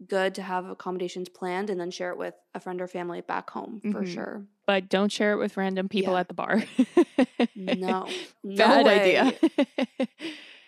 good to have accommodations planned and then share it with a friend or family back home for Mhm. sure. But don't share it with random people Yeah. at the bar No. (laughs) no bad way. idea (laughs)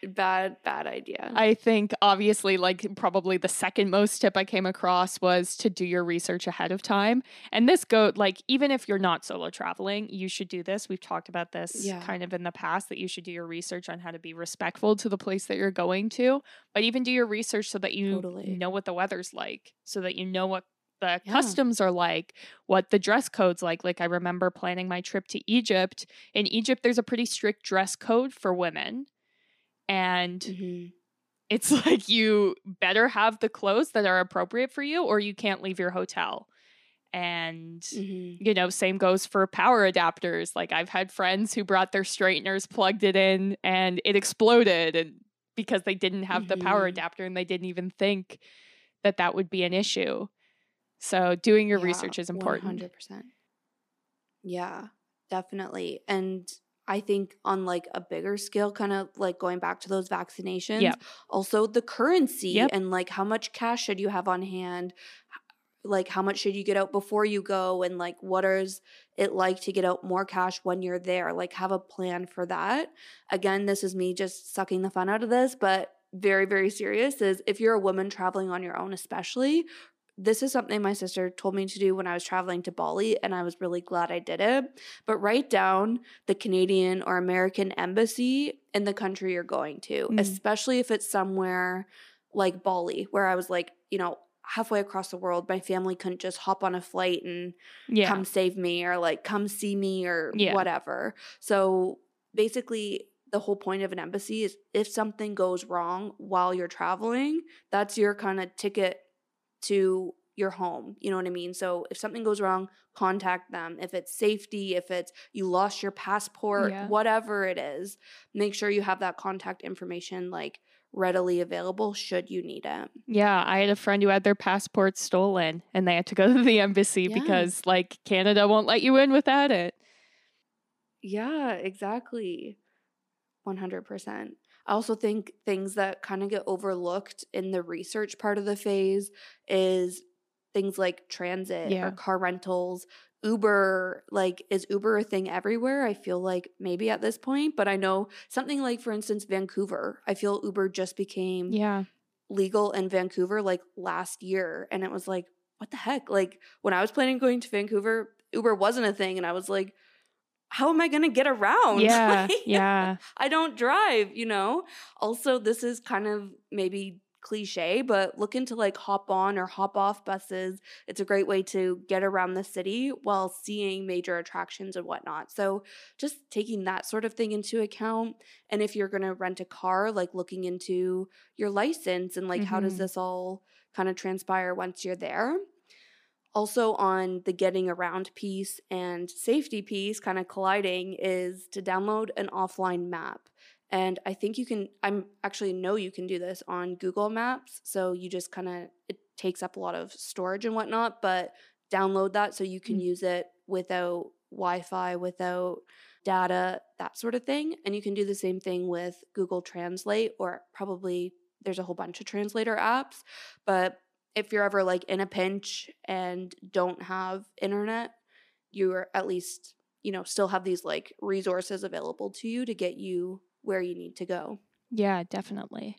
Bad, bad idea. I think obviously, like, probably the second most tip I came across was to do your research ahead of time. And this go like, even if you're not solo traveling, you should do this. We've talked about this Yeah. kind of in the past that you should do your research on how to be respectful to the place that you're going to, but even do your research so that you Totally. know what the weather's like, so that you know what the Yeah. customs are like, what the dress code's like. Like, I remember planning my trip to Egypt. In Egypt, there's a pretty strict dress code for women. And Mhm. it's (laughs) like you better have the clothes that are appropriate for you or you can't leave your hotel and Mhm. you know same goes for power adapters like i've had friends who brought their straighteners plugged it in and it exploded and because they didn't have the power Mhm. adapter and they didn't even think that that would be an issue so doing your Yeah, research is important 100%. Yeah, definitely. And I think on like a bigger scale, kind of like going back to those vaccinations, Yep. also the currency Yep. and like how much cash should you have on hand? Like how much should you get out before you go? And like what is it like to get out more cash when you're there? Like have a plan for that. Again, this is me just sucking the fun out of this, but very, very serious is if you're a woman traveling on your own, especially, this is something my sister told me to do when I was traveling to Bali, and I was really glad I did it. But write down the Canadian or American embassy in the country you're going to, Mm. especially if it's somewhere like Bali, where I was like, you know, halfway across the world, my family couldn't just hop on a flight and yeah come save me or like come see me or Yeah. whatever. So basically, the whole point of an embassy is if something goes wrong while you're traveling, that's your kind of ticket to your home. You know what I mean? So if something goes wrong, contact them. If it's safety, if it's you lost your passport, Yeah. whatever it is, make sure you have that contact information like readily available should you need it. Yeah, I had a friend who had their passport stolen and they had to go (laughs) to the embassy Yeah. because like Canada won't let you in without it. Yeah, exactly. 100%. I also think things that kind of get overlooked in the research part of the phase is things like transit Yeah. or car rentals. Uber, like, is Uber a thing everywhere? I feel like maybe at this point, but I know something like, for instance, Vancouver. I feel Uber just became Yeah. legal in Vancouver like last year. And it was like, what the heck? Like, when I was planning going to Vancouver, Uber wasn't a thing. And I was like, how am I going to get around? (laughs) Yeah. Like, Yeah. I don't drive, you know? Also, this is kind of maybe cliche, but look into like hop on or hop off buses. It's a great way to get around the city while seeing major attractions and whatnot. So, just taking that sort of thing into account. And if you're going to rent a car, like looking into your license and like how does Mhm. this all kind of transpire once you're there. Also, on the getting around piece and safety piece, kind of colliding, is to download an offline map. And I think you can, I'm actually know you can do this on Google Maps. So you just kind of, it takes up a lot of storage and whatnot, but download that so you can Mm. use it without Wi Fi, without data, that sort of thing. And you can do the same thing with Google Translate, or probably there's a whole bunch of translator apps. But if you're ever like in a pinch and don't have internet, you're at least, you know, still have these like resources available to you to get you where you need to go. Yeah, definitely.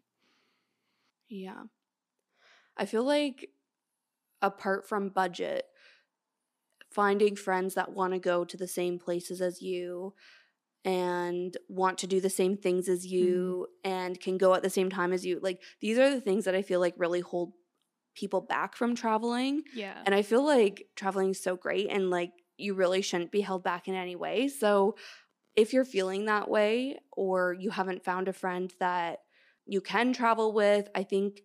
Yeah. I feel like apart from budget, finding friends that want to go to the same places as you and want to do the same things as mm-hmm. you and can go at the same time as you, like these are the things that I feel like really hold people back from traveling. Yeah. And I feel like traveling is so great and like you really shouldn't be held back in any way. So if you're feeling that way or you haven't found a friend that you can travel with, I think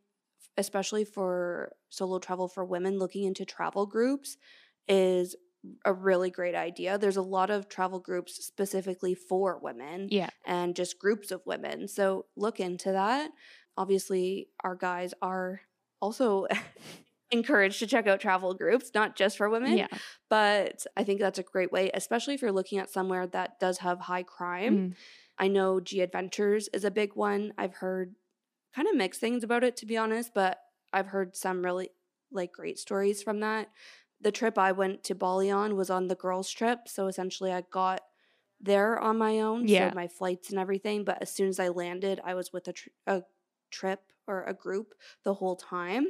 especially for solo travel for women looking into travel groups is a really great idea. There's a lot of travel groups specifically for women yeah. and just groups of women. So look into that. Obviously, our guys are also (laughs) encouraged to check out travel groups, not just for women, Yeah. but I think that's a great way, especially if you're looking at somewhere that does have high crime. Mm. I know G Adventures is a big one. I've heard kind of mixed things about it, to be honest, but I've heard some really like great stories from that. The trip I went to Bali on was on the girls' trip. So essentially, I got there on my own. Yeah. So my flights and everything. But as soon as I landed, I was with a, tr- a trip or a group the whole time.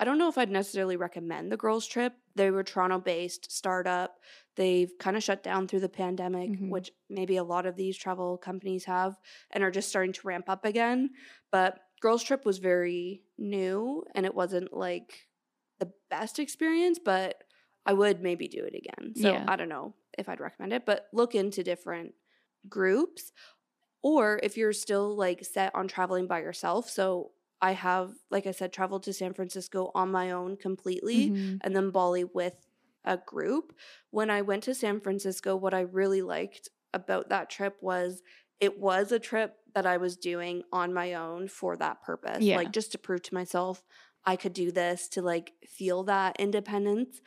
I don't know if I'd necessarily recommend the girls' trip. They were Toronto based startup. They've kind of shut down through the pandemic, Mhm. which maybe a lot of these travel companies have and are just starting to ramp up again. But girls' trip was very new and it wasn't like the best experience, but I would maybe do it again. So Yeah. I don't know if I'd recommend it, but look into different groups. Or if you're still like set on traveling by yourself. So I have, like I said, traveled to San Francisco on my own completely Mhm. and then Bali with a group. When I went to San Francisco, what I really liked about that trip was it was a trip that I was doing on my own for that purpose. Yeah. Like just to prove to myself I could do this, to like feel that independence.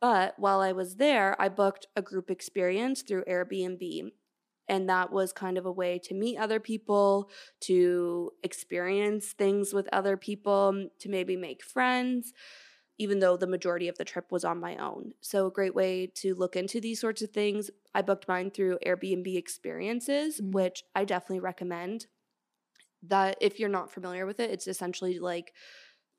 But while I was there, I booked a group experience through Airbnb. And that was kind of a way to meet other people, to experience things with other people, to maybe make friends, even though the majority of the trip was on my own. So, a great way to look into these sorts of things. I booked mine through Airbnb experiences, Mm. which I definitely recommend. That if you're not familiar with it, it's essentially like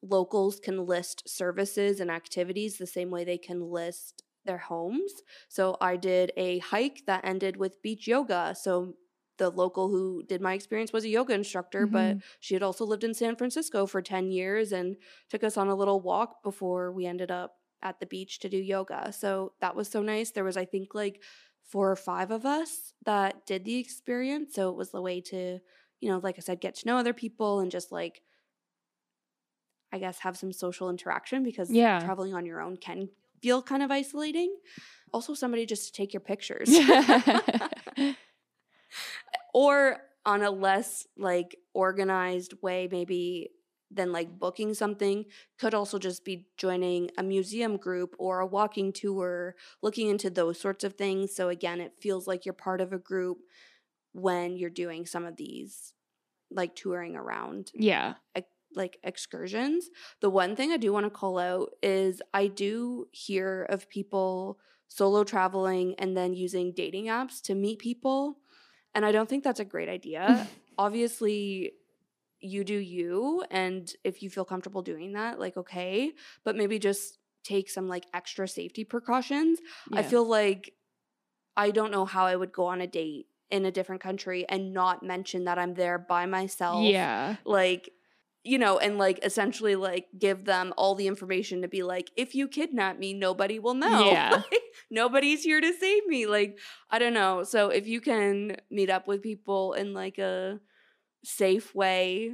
locals can list services and activities the same way they can list their homes. So I did a hike that ended with beach yoga. So the local who did my experience was a yoga instructor, but mm-hmm. she had also lived in San Francisco for 10 years and took us on a little walk before we ended up at the beach to do yoga. So that was so nice. There was I think like four or five of us that did the experience. So it was the way to, you know, like I said, get to know other people and just like I guess have some social interaction because Yeah. traveling on your own can feel kind of isolating. Also, somebody just to take your pictures. (laughs) (laughs) or on a less like organized way, maybe than like booking something, could also just be joining a museum group or a walking tour, looking into those sorts of things. So, again, it feels like you're part of a group when you're doing some of these like touring around Yeah. Like excursions. The one thing I do want to call out is I do hear of people solo traveling and then using dating apps to meet people. And I don't think that's a great idea. (laughs) Obviously, you do you. And if you feel comfortable doing that, like, okay. But maybe just take some like extra safety precautions. I feel like I don't know how I would go on a date in a different country and not mention that I'm there by myself Yeah. like you know and like essentially like give them all the information to be like if you kidnap me nobody will know Yeah. (laughs) Like, nobody's here to save me like i don't know so if you can meet up with people in like a safe way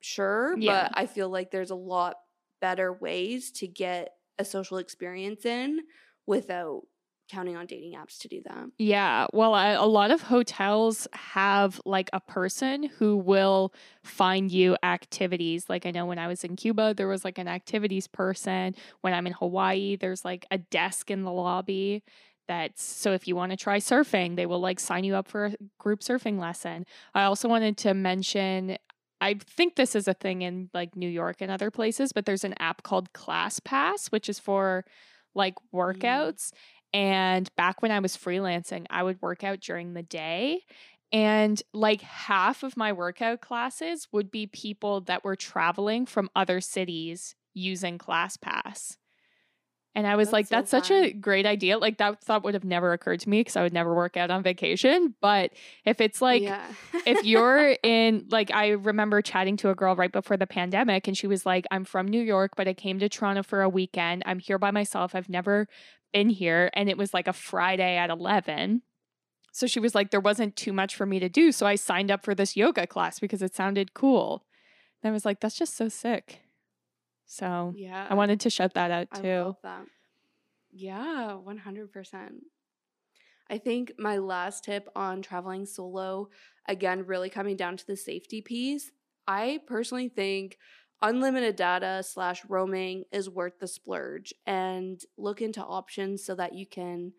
sure Yeah. but i feel like there's a lot better ways to get a social experience in without counting on dating apps to do that Yeah. Well, I, a lot of hotels have like a person who will find you activities. Like I know when I was in Cuba, there was like an activities person. When I'm in Hawaii, there's like a desk in the lobby. That's so if you want to try surfing, they will like sign you up for a group surfing lesson. I also wanted to mention I think this is a thing in like New York and other places, but there's an app called ClassPass, which is for like mm. workouts. And back when I was freelancing, I would work out during the day. And like half of my workout classes would be people that were traveling from other cities using ClassPass. And I was That's like, so that's such a great idea. Like, that thought would have never occurred to me because I would never work out on vacation. But if it's like, yeah if (laughs) you're in like i remember chatting to a girl right before the pandemic and she was like i'm from new york but i came to toronto for a weekend i'm here by myself i've never been here and it was like a friday at 11 so she was like there wasn't too much for me to do so i signed up for this yoga class because it sounded cool. And i was like that's just so sick. So yeah. i wanted to shout that out I too. love that. Yeah, 100%. I think my last tip on traveling solo, again, really coming down to the safety piece, I personally think unlimited data slash roaming is worth the splurge and look into options so that you can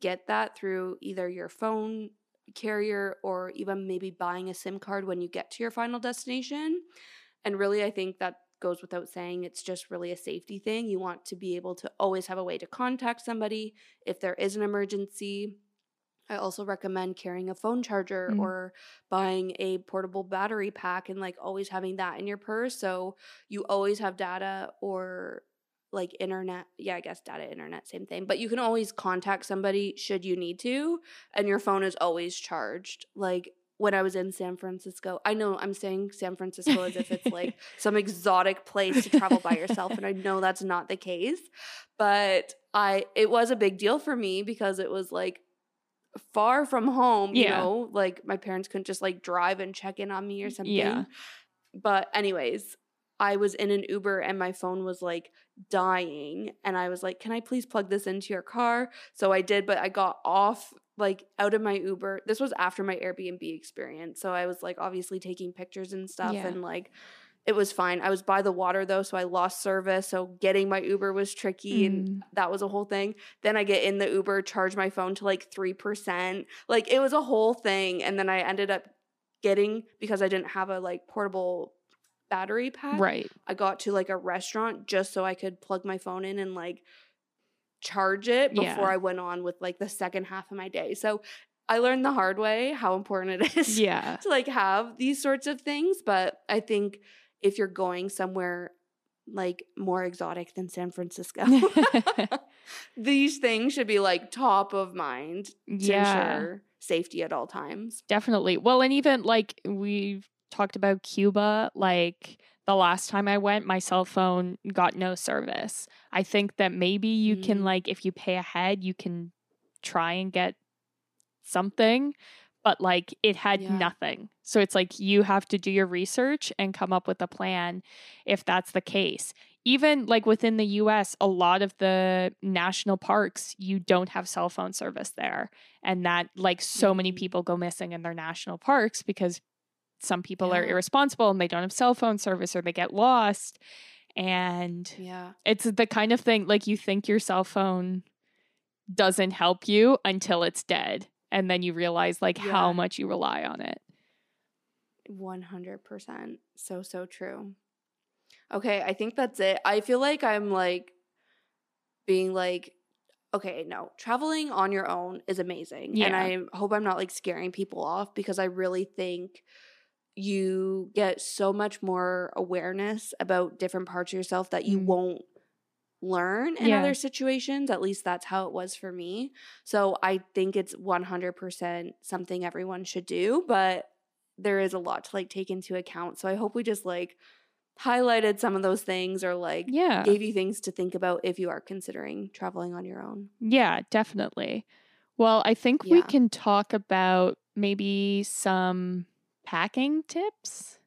get that through either your phone carrier or even maybe buying a SIM card when you get to your final destination. And really, I think that goes without saying. It's just really a safety thing. You want to be able to always have a way to contact somebody if there is an emergency. I also recommend carrying a phone charger Mm. or buying a portable battery pack and like always having that in your purse. So you always have data or like internet. Yeah, I guess data, internet, same thing. But you can always contact somebody should you need to, and your phone is always charged. Like when I was in San Francisco, I know I'm saying San Francisco as if it's like (laughs) some exotic place to travel by yourself, and I know that's not the case. But I, it was a big deal for me because it was like far from home. You know, like my parents couldn't just like drive and check in on me or something. Yeah. But anyways, I was in an Uber and my phone was like dying and I was like, "Can I please plug this into your car?" So I did, but I got off like out of my Uber. This was after my Airbnb experience. So I was like obviously taking pictures and stuff Yeah. and like it was fine. I was by the water though, so I lost service. So getting my Uber was tricky and Mm. that was a whole thing. Then I get in the Uber, charge my phone to like 3%. Like it was a whole thing. And then I ended up getting, because I didn't have a like portable battery pack, right I got to like a restaurant just so I could plug my phone in and like charge it before Yeah. I went on with like the second half of my day. So I learned the hard way how important it (laughs) is yeah to like have these sorts of things. But I think if you're going somewhere like more exotic than San Francisco, (laughs) (laughs) these things should be like top of mind to yeah ensure safety at all times. Definitely. Well, and even like we've talked about Cuba, like the last time I went, my cell phone got no service. I think that maybe you can, Mm. like, if you pay ahead, you can try and get something, but like it had Yeah. nothing. So it's like you have to do your research and come up with a plan if that's the case. Even like within the US, a lot of the national parks, you don't have cell phone service there. And that, like, so many Mhm. people go missing in their national parks because some people are irresponsible and they don't have cell phone service or they get lost. And Yeah. it's the kind of thing like you think your cell phone doesn't help you until it's dead. And then you realize like how much you rely on it. 100%. So, so true. Okay, I think that's it. I feel like I'm like being like, okay, no, traveling on your own is amazing. Yeah. And I hope I'm not like scaring people off because I really think you get so much more awareness about different parts of yourself that you Mm. won't learn in Yeah. other situations. At least that's how it was for me. So I think it's 100% something everyone should do, but there is a lot to like take into account. So I hope we just like highlighted some of those things or like Yeah. gave you things to think about if you are considering traveling on your own. Yeah, definitely. Well, I think we can talk about maybe some packing tips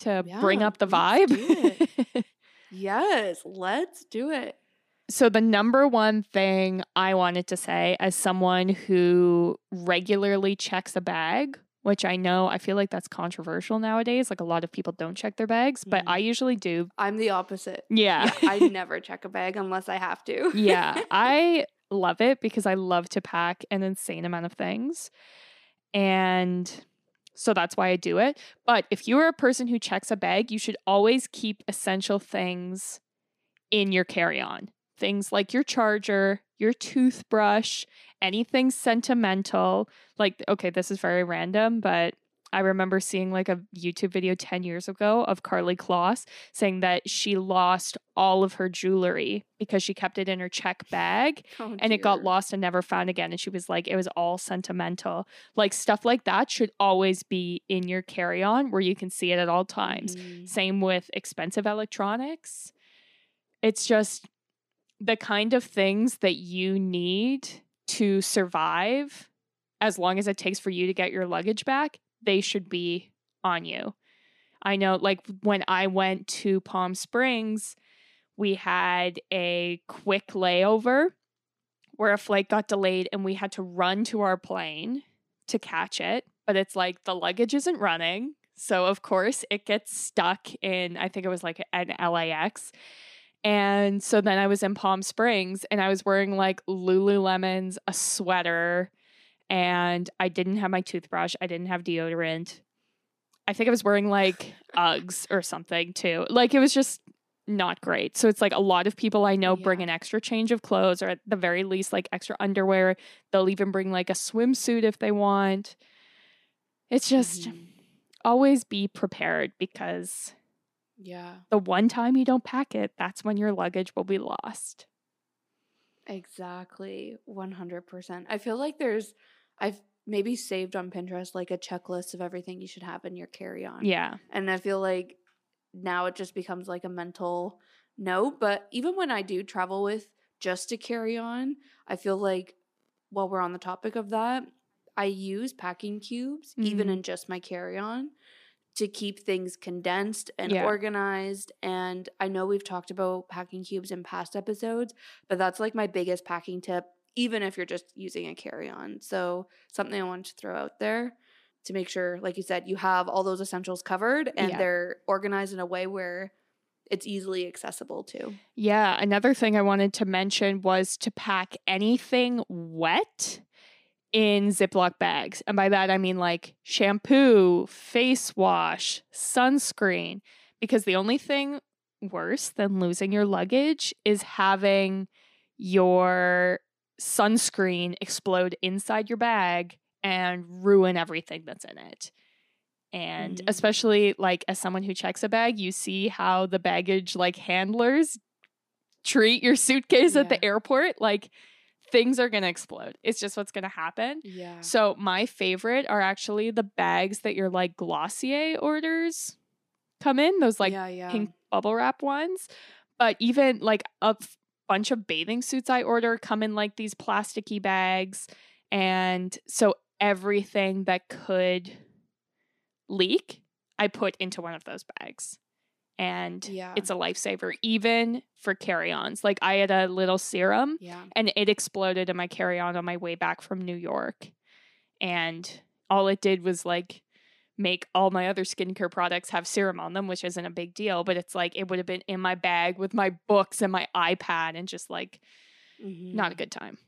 to bring up the vibe. (laughs) Yes, let's do it. so, the number one thing I wanted to say as someone who regularly checks a bag, which I know I feel like that's controversial nowadays. Like a lot of people don't check their bags, but Mhm. I usually do. I'm the opposite. Yeah. Yeah, (laughs) I never check a bag unless I have to. yeah, (laughs) I love it because I love to pack an insane amount of things. And so that's why I do it. But if you are a person who checks a bag, you should always keep essential things in your carry on. Things like your charger, your toothbrush, anything sentimental. Like, okay, this is very random, but I remember seeing like a YouTube video 10 years ago of Karlie Kloss saying that she lost all of her jewelry because she kept it in her check bag (laughs) Oh, and it got lost and never found again. And she was like, it was all sentimental. Like stuff like that should always be in your carry on where you can see it at all times. Mhm. Same with expensive electronics. It's just the kind of things that you need to survive as long as it takes for you to get your luggage back, they should be on you. I know, like when I went to Palm Springs, we had a quick layover where a flight got delayed and we had to run to our plane to catch it. But it's like the luggage isn't running. So, of course, it gets stuck in, I think it was like an LAX. And so then I was in Palm Springs and I was wearing like Lululemons, a sweater, and I didn't have my toothbrush. I didn't have deodorant. I think I was wearing like (laughs) Uggs or something too. Like it was just not great. So it's like a lot of people I know bring an extra change of clothes or at the very least like extra underwear. They'll even bring like a swimsuit if they want. It's just Mhm. always be prepared because Yeah, the one time you don't pack it, that's when your luggage will be lost. exactly. 100%. I feel like there's, I've maybe saved on Pinterest like a checklist of everything you should have in your carry on. Yeah. And I feel like now it just becomes like a mental note. But even when I do travel with just to carry on, I feel like while we're on the topic of that, I use packing cubes even Mhm. in just my carry on to keep things condensed and Yeah. organized. And I know we've talked about packing cubes in past episodes, but that's like my biggest packing tip, even if you're just using a carry on. So, something I wanted to throw out there to make sure, like you said, you have all those essentials covered and Yeah. they're organized in a way where it's easily accessible to. Yeah, another thing I wanted to mention was to pack anything wet in Ziploc bags. And by that, I mean like shampoo, face wash, sunscreen, because the only thing worse than losing your luggage is having your sunscreen explode inside your bag and ruin everything that's in it. And Mhm. especially like as someone who checks a bag, you see how the baggage like handlers treat your suitcase at the airport. Like things are going to explode. It's just what's going to happen. Yeah. So my favorite are actually the bags that your like Glossier orders come in, those like yeah, yeah. pink bubble wrap ones. But even like f- bunch of bathing suits I order come in like these plasticky bags. And so everything that could leak, I put into one of those bags. And Yeah. it's a lifesaver, even for carry ons. Like I had a little serum Yeah. and it exploded in my carry on on my way back from New York. And all it did was like make all my other skincare products have serum on them, which isn't a big deal, but it's like it would have been in my bag with my books and my iPad and just like not a Mhm. good time.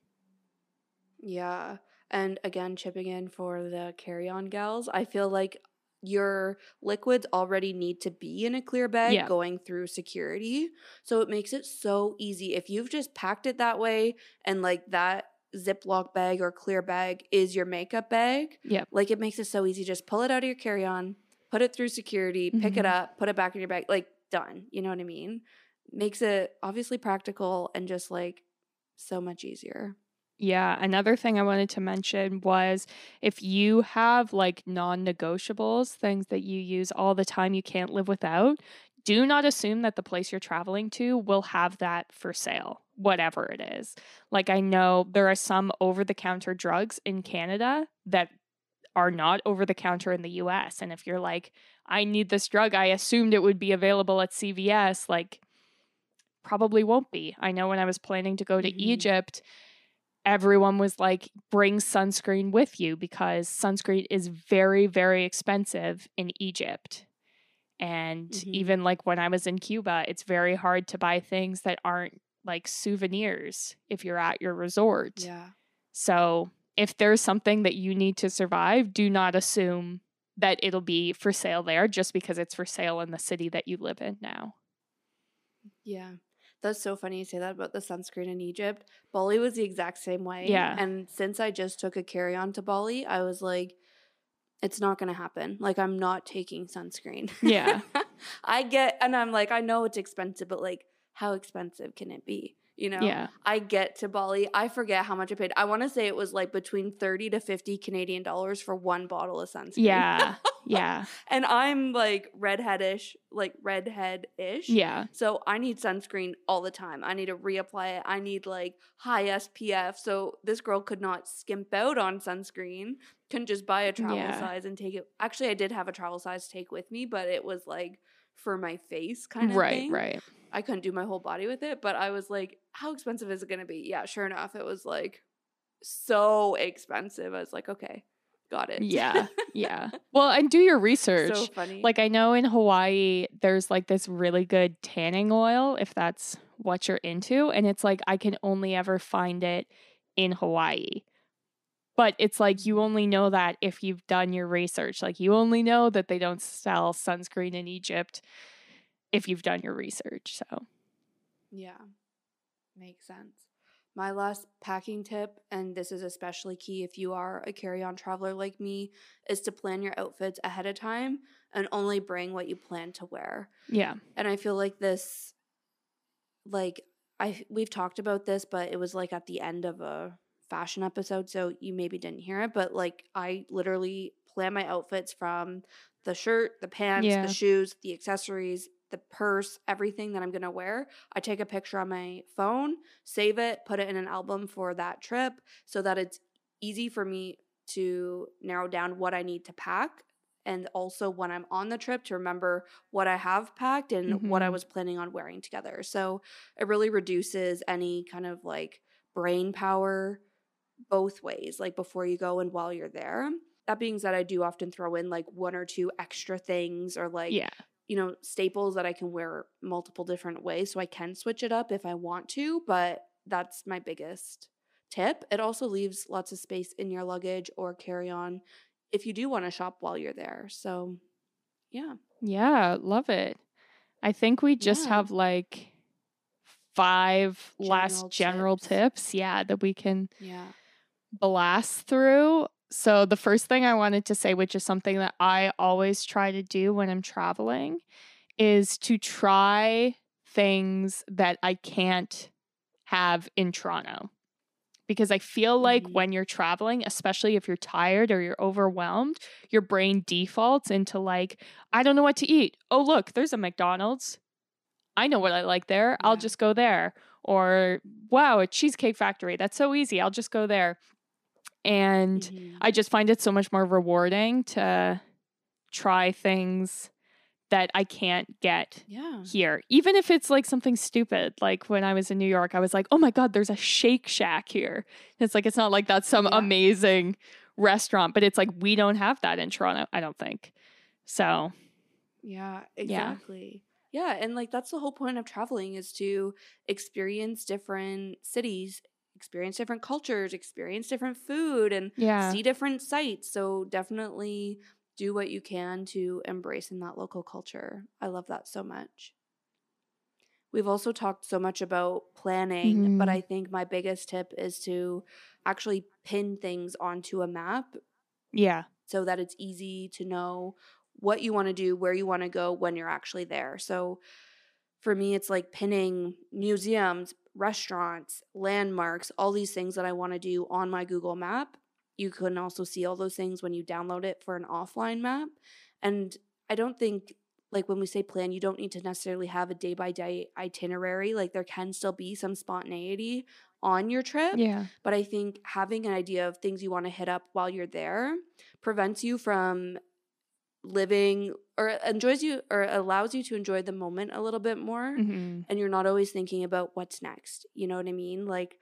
Yeah. And again, chipping in for the carry on gals, I feel like your liquids already need to be in a clear bag Yeah. going through security. So it makes it so easy. If you've just packed it that way and like that Ziploc bag or clear bag is your makeup bag, Yeah. like it makes it so easy. Just pull it out of your carry on, put it through security, pick it Mhm. up, put it back in your bag, like done. You know what I mean? Makes it obviously practical and just like so much easier. Yeah, another thing I wanted to mention was if you have like non negotiables, things that you use all the time you can't live without, do not assume that the place you're traveling to will have that for sale, whatever it is. Like, I know there are some over the counter drugs in Canada that are not over the counter in the US. And if you're like, I need this drug, I assumed it would be available at CVS, like, probably won't be. I know when I was planning to go to Mhm. Egypt, everyone was like, bring sunscreen with you because sunscreen is very, very expensive in Egypt. And Mhm. even like when I was in Cuba, it's very hard to buy things that aren't like souvenirs if you're at your resort. Yeah. So if there's something that you need to survive, do not assume that it'll be for sale there just because it's for sale in the city that you live in now. Yeah. That's so funny you say that about the sunscreen in Egypt. Bali was the exact same way. Yeah. And since I just took a carry on to Bali, I was like, it's not going to happen. Like, I'm not taking sunscreen. Yeah. (laughs) I get, and I'm like, I know it's expensive, but like, how expensive can it be? You know? Yeah. I get to Bali. I forget how much I paid. I want to say it was like between 30 to 50 Canadian dollars for one bottle of sunscreen. Yeah. (laughs) Yeah. and I'm like redheadish, like redhead ish. Yeah. So I need sunscreen all the time. I need to reapply it. I need like high SPF. So this girl could not skimp out on sunscreen. Couldn't just buy a travel Yeah. size and take it. Actually, I did have a travel size to take with me, but it was like for my face kind of Right, thing. right. I couldn't do my whole body with it, but I was like, how expensive is it going to be? Yeah, sure enough, it was like so expensive. I was like, okay, got it. Yeah. Yeah. (laughs) Well, and do your research. so funny. Like I know in Hawaii there's like this really good tanning oil if that's what you're into and it's like I can only ever find it in Hawaii. But it's like you only know that if you've done your research. Like you only know that they don't sell sunscreen in Egypt if you've done your research. So, Yeah, makes sense. My last packing tip, and this is especially key if you are a carry on traveler like me, is to plan your outfits ahead of time and only bring what you plan to wear. yeah. And I feel like this, like, I we've talked about this, but it was like at the end of a fashion episode, so you maybe didn't hear it. But like, I literally plan my outfits from the shirt, the pants, Yeah. the shoes, the accessories, the purse, everything that I'm gonna wear. I take a picture on my phone, save it, put it in an album for that trip, so that it's easy for me to narrow down what I need to pack. And also when I'm on the trip to remember what I have packed and what I Mhm. was planning on wearing together. So it really reduces any kind of like brain power both ways, like before you go and while you're there. That being said, I do often throw in like one or two extra things or like, yeah. you know, staples that I can wear multiple different ways so I can switch it up if I want to. But that's my biggest tip. It also leaves lots of space in your luggage or carry on if you do want to shop while you're there. So, yeah. Yeah, love it. I think we just Yeah. have like five last General general tips. tips, yeah, that we can Yeah. Blast through. So, the first thing I wanted to say, which is something that I always try to do when I'm traveling, is to try things that I can't have in Toronto. Because I feel like Mhm. when you're traveling, especially if you're tired or you're overwhelmed, your brain defaults into like, I don't know what to eat. Oh, look, there's a McDonald's. I know what I like there. I'll just go there. Or, wow, a cheesecake factory. That's so easy. I'll just go there. And Mhm. I just find it so much more rewarding to try things that I can't get yeah. here. Even if it's like something stupid. Like when I was in New York, I was like, oh my God, there's a Shake Shack here. And it's like, it's not like that's some Yeah. amazing restaurant, but it's like, we don't have that in Toronto, I don't think. So, Yeah, Yeah. exactly. Yeah. and like that's the whole point of traveling is to experience different cities, experience different cultures, experience different food, and Yeah. see different sights. So definitely do what you can to embrace in that local culture. I love that so much. We've also talked so much about planning, but Mhm. I think my biggest tip is to actually pin things onto a map Yeah. so that it's easy to know what you want to do, where you want to go when you're actually there. So for me, it's like pinning museums, restaurants, landmarks, all these things that I want to do on my Google map. You can also see all those things when you download it for an offline map. And I don't think, like, when we say plan, you don't need to necessarily have a day by day itinerary. Like, there can still be some spontaneity on your trip. Yeah. But I think having an idea of things you want to hit up while you're there prevents you from living or enjoys you or allows you to enjoy the moment a little bit more hmm and you're not always thinking about what's next. You know what I mean? Like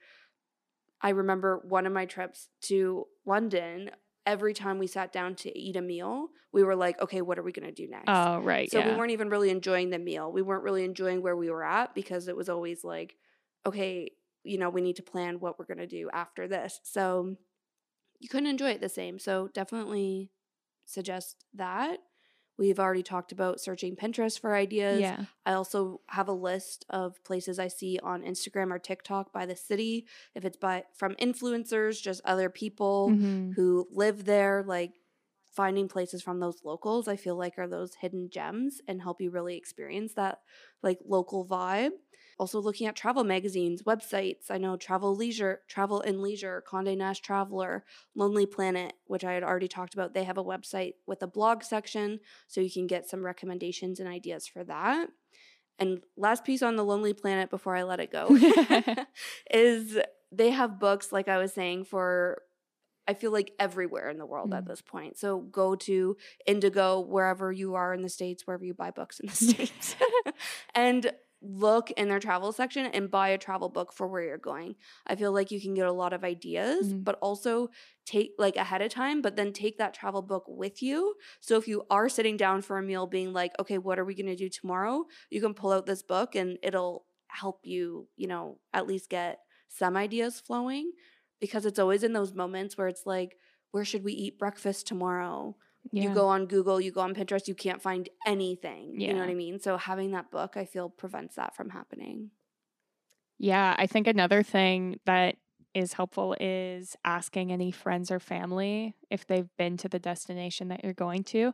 I remember one of my trips to London, every time we sat down to eat a meal, we were like, okay, what are we going to do next? Oh, right. So yeah. we weren't even really enjoying the meal. We weren't really enjoying where we were at because it was always like, okay, you know, we need to plan what we're going to do after this. So you couldn't enjoy it the same. So definitely suggest that. We've already talked about searching Pinterest for ideas. yeah. I also have a list of places I see on Instagram or TikTok by the city. If it's by from influencers, just other people Mhm. who live there, like finding places from those locals, I feel like are those hidden gems and help you really experience that like local vibe. Also looking at travel magazines, websites. I know Travel Leisure, Travel and Leisure, Condé Nast Traveler, Lonely Planet, which I had already talked about. They have a website with a blog section so you can get some recommendations and ideas for that. And last piece on the Lonely Planet before I let it go (laughs) (laughs) is they have books, like I was saying, for I feel like everywhere in the world at Mm. this point. So go to Indigo, wherever you are in the States, wherever you buy books in the (laughs) States, and look in their travel section and buy a travel book for where you're going. I feel like you can get a lot of ideas, Mhm. but also take like ahead of time, but then take that travel book with you. So if you are sitting down for a meal being like, okay, what are we going to do tomorrow? You can pull out this book and it'll help you, you know, at least get some ideas flowing because it's always in those moments where it's like, where should we eat breakfast tomorrow? Yeah. You go on Google, you go on Pinterest, you can't find anything. You know what I mean? So having that book, I feel prevents that from happening. Yeah, I think another thing that is helpful is asking any friends or family if they've been to the destination that you're going to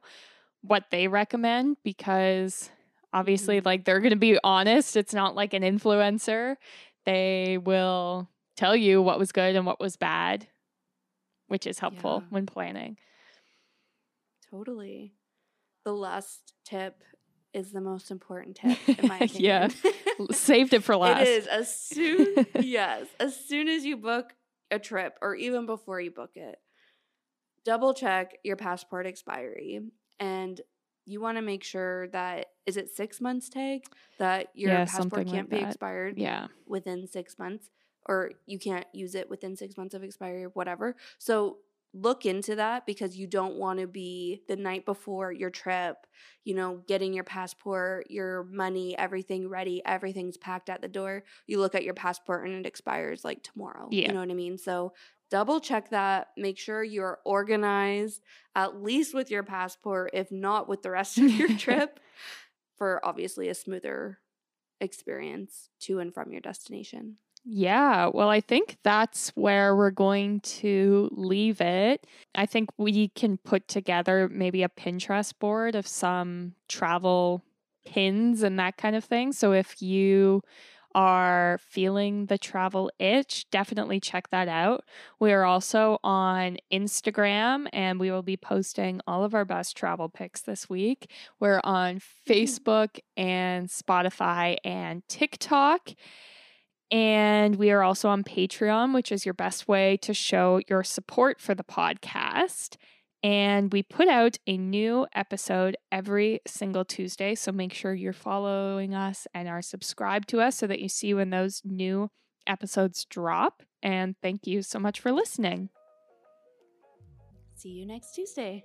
what they recommend because obviously Mhm. like they're going to be honest it's not like an influencer they will tell you what was good and what was bad which is helpful Yeah. when planning Totally. The last tip is the most important tip, in my (laughs) opinion. Yeah. saved it for (laughs) last It is as soon (laughs) yes, as soon as you book a trip or even before you book it, double check your passport expiry and you want to make sure that is it 6 months tag that your Yeah, passport can't be that. expired yeah within 6 months or you can't use it within 6 months of expiry or whatever. So look into that because you don't want to be the night before your trip, you know, getting your passport, your money, everything ready, everything's packed at the door. You look at your passport and it expires like tomorrow. Yeah. You know what I mean? So double check that. Make sure you're organized, at least with your passport, if not with the rest of your (laughs) trip, for obviously a smoother experience to and from your destination. Yeah, well, I think that's where we're going to leave it. I think we can put together maybe a Pinterest board of some travel pins and that kind of thing. So if you are feeling the travel itch, definitely check that out. We are also on Instagram and we will be posting all of our best travel pics this week. We're on Facebook and Spotify and TikTok. And we are also on Patreon, which is your best way to show your support for the podcast. And we put out a new episode every single Tuesday. So make sure you're following us and are subscribed to us so that you see when those new episodes drop. And thank you so much for listening. See you next Tuesday.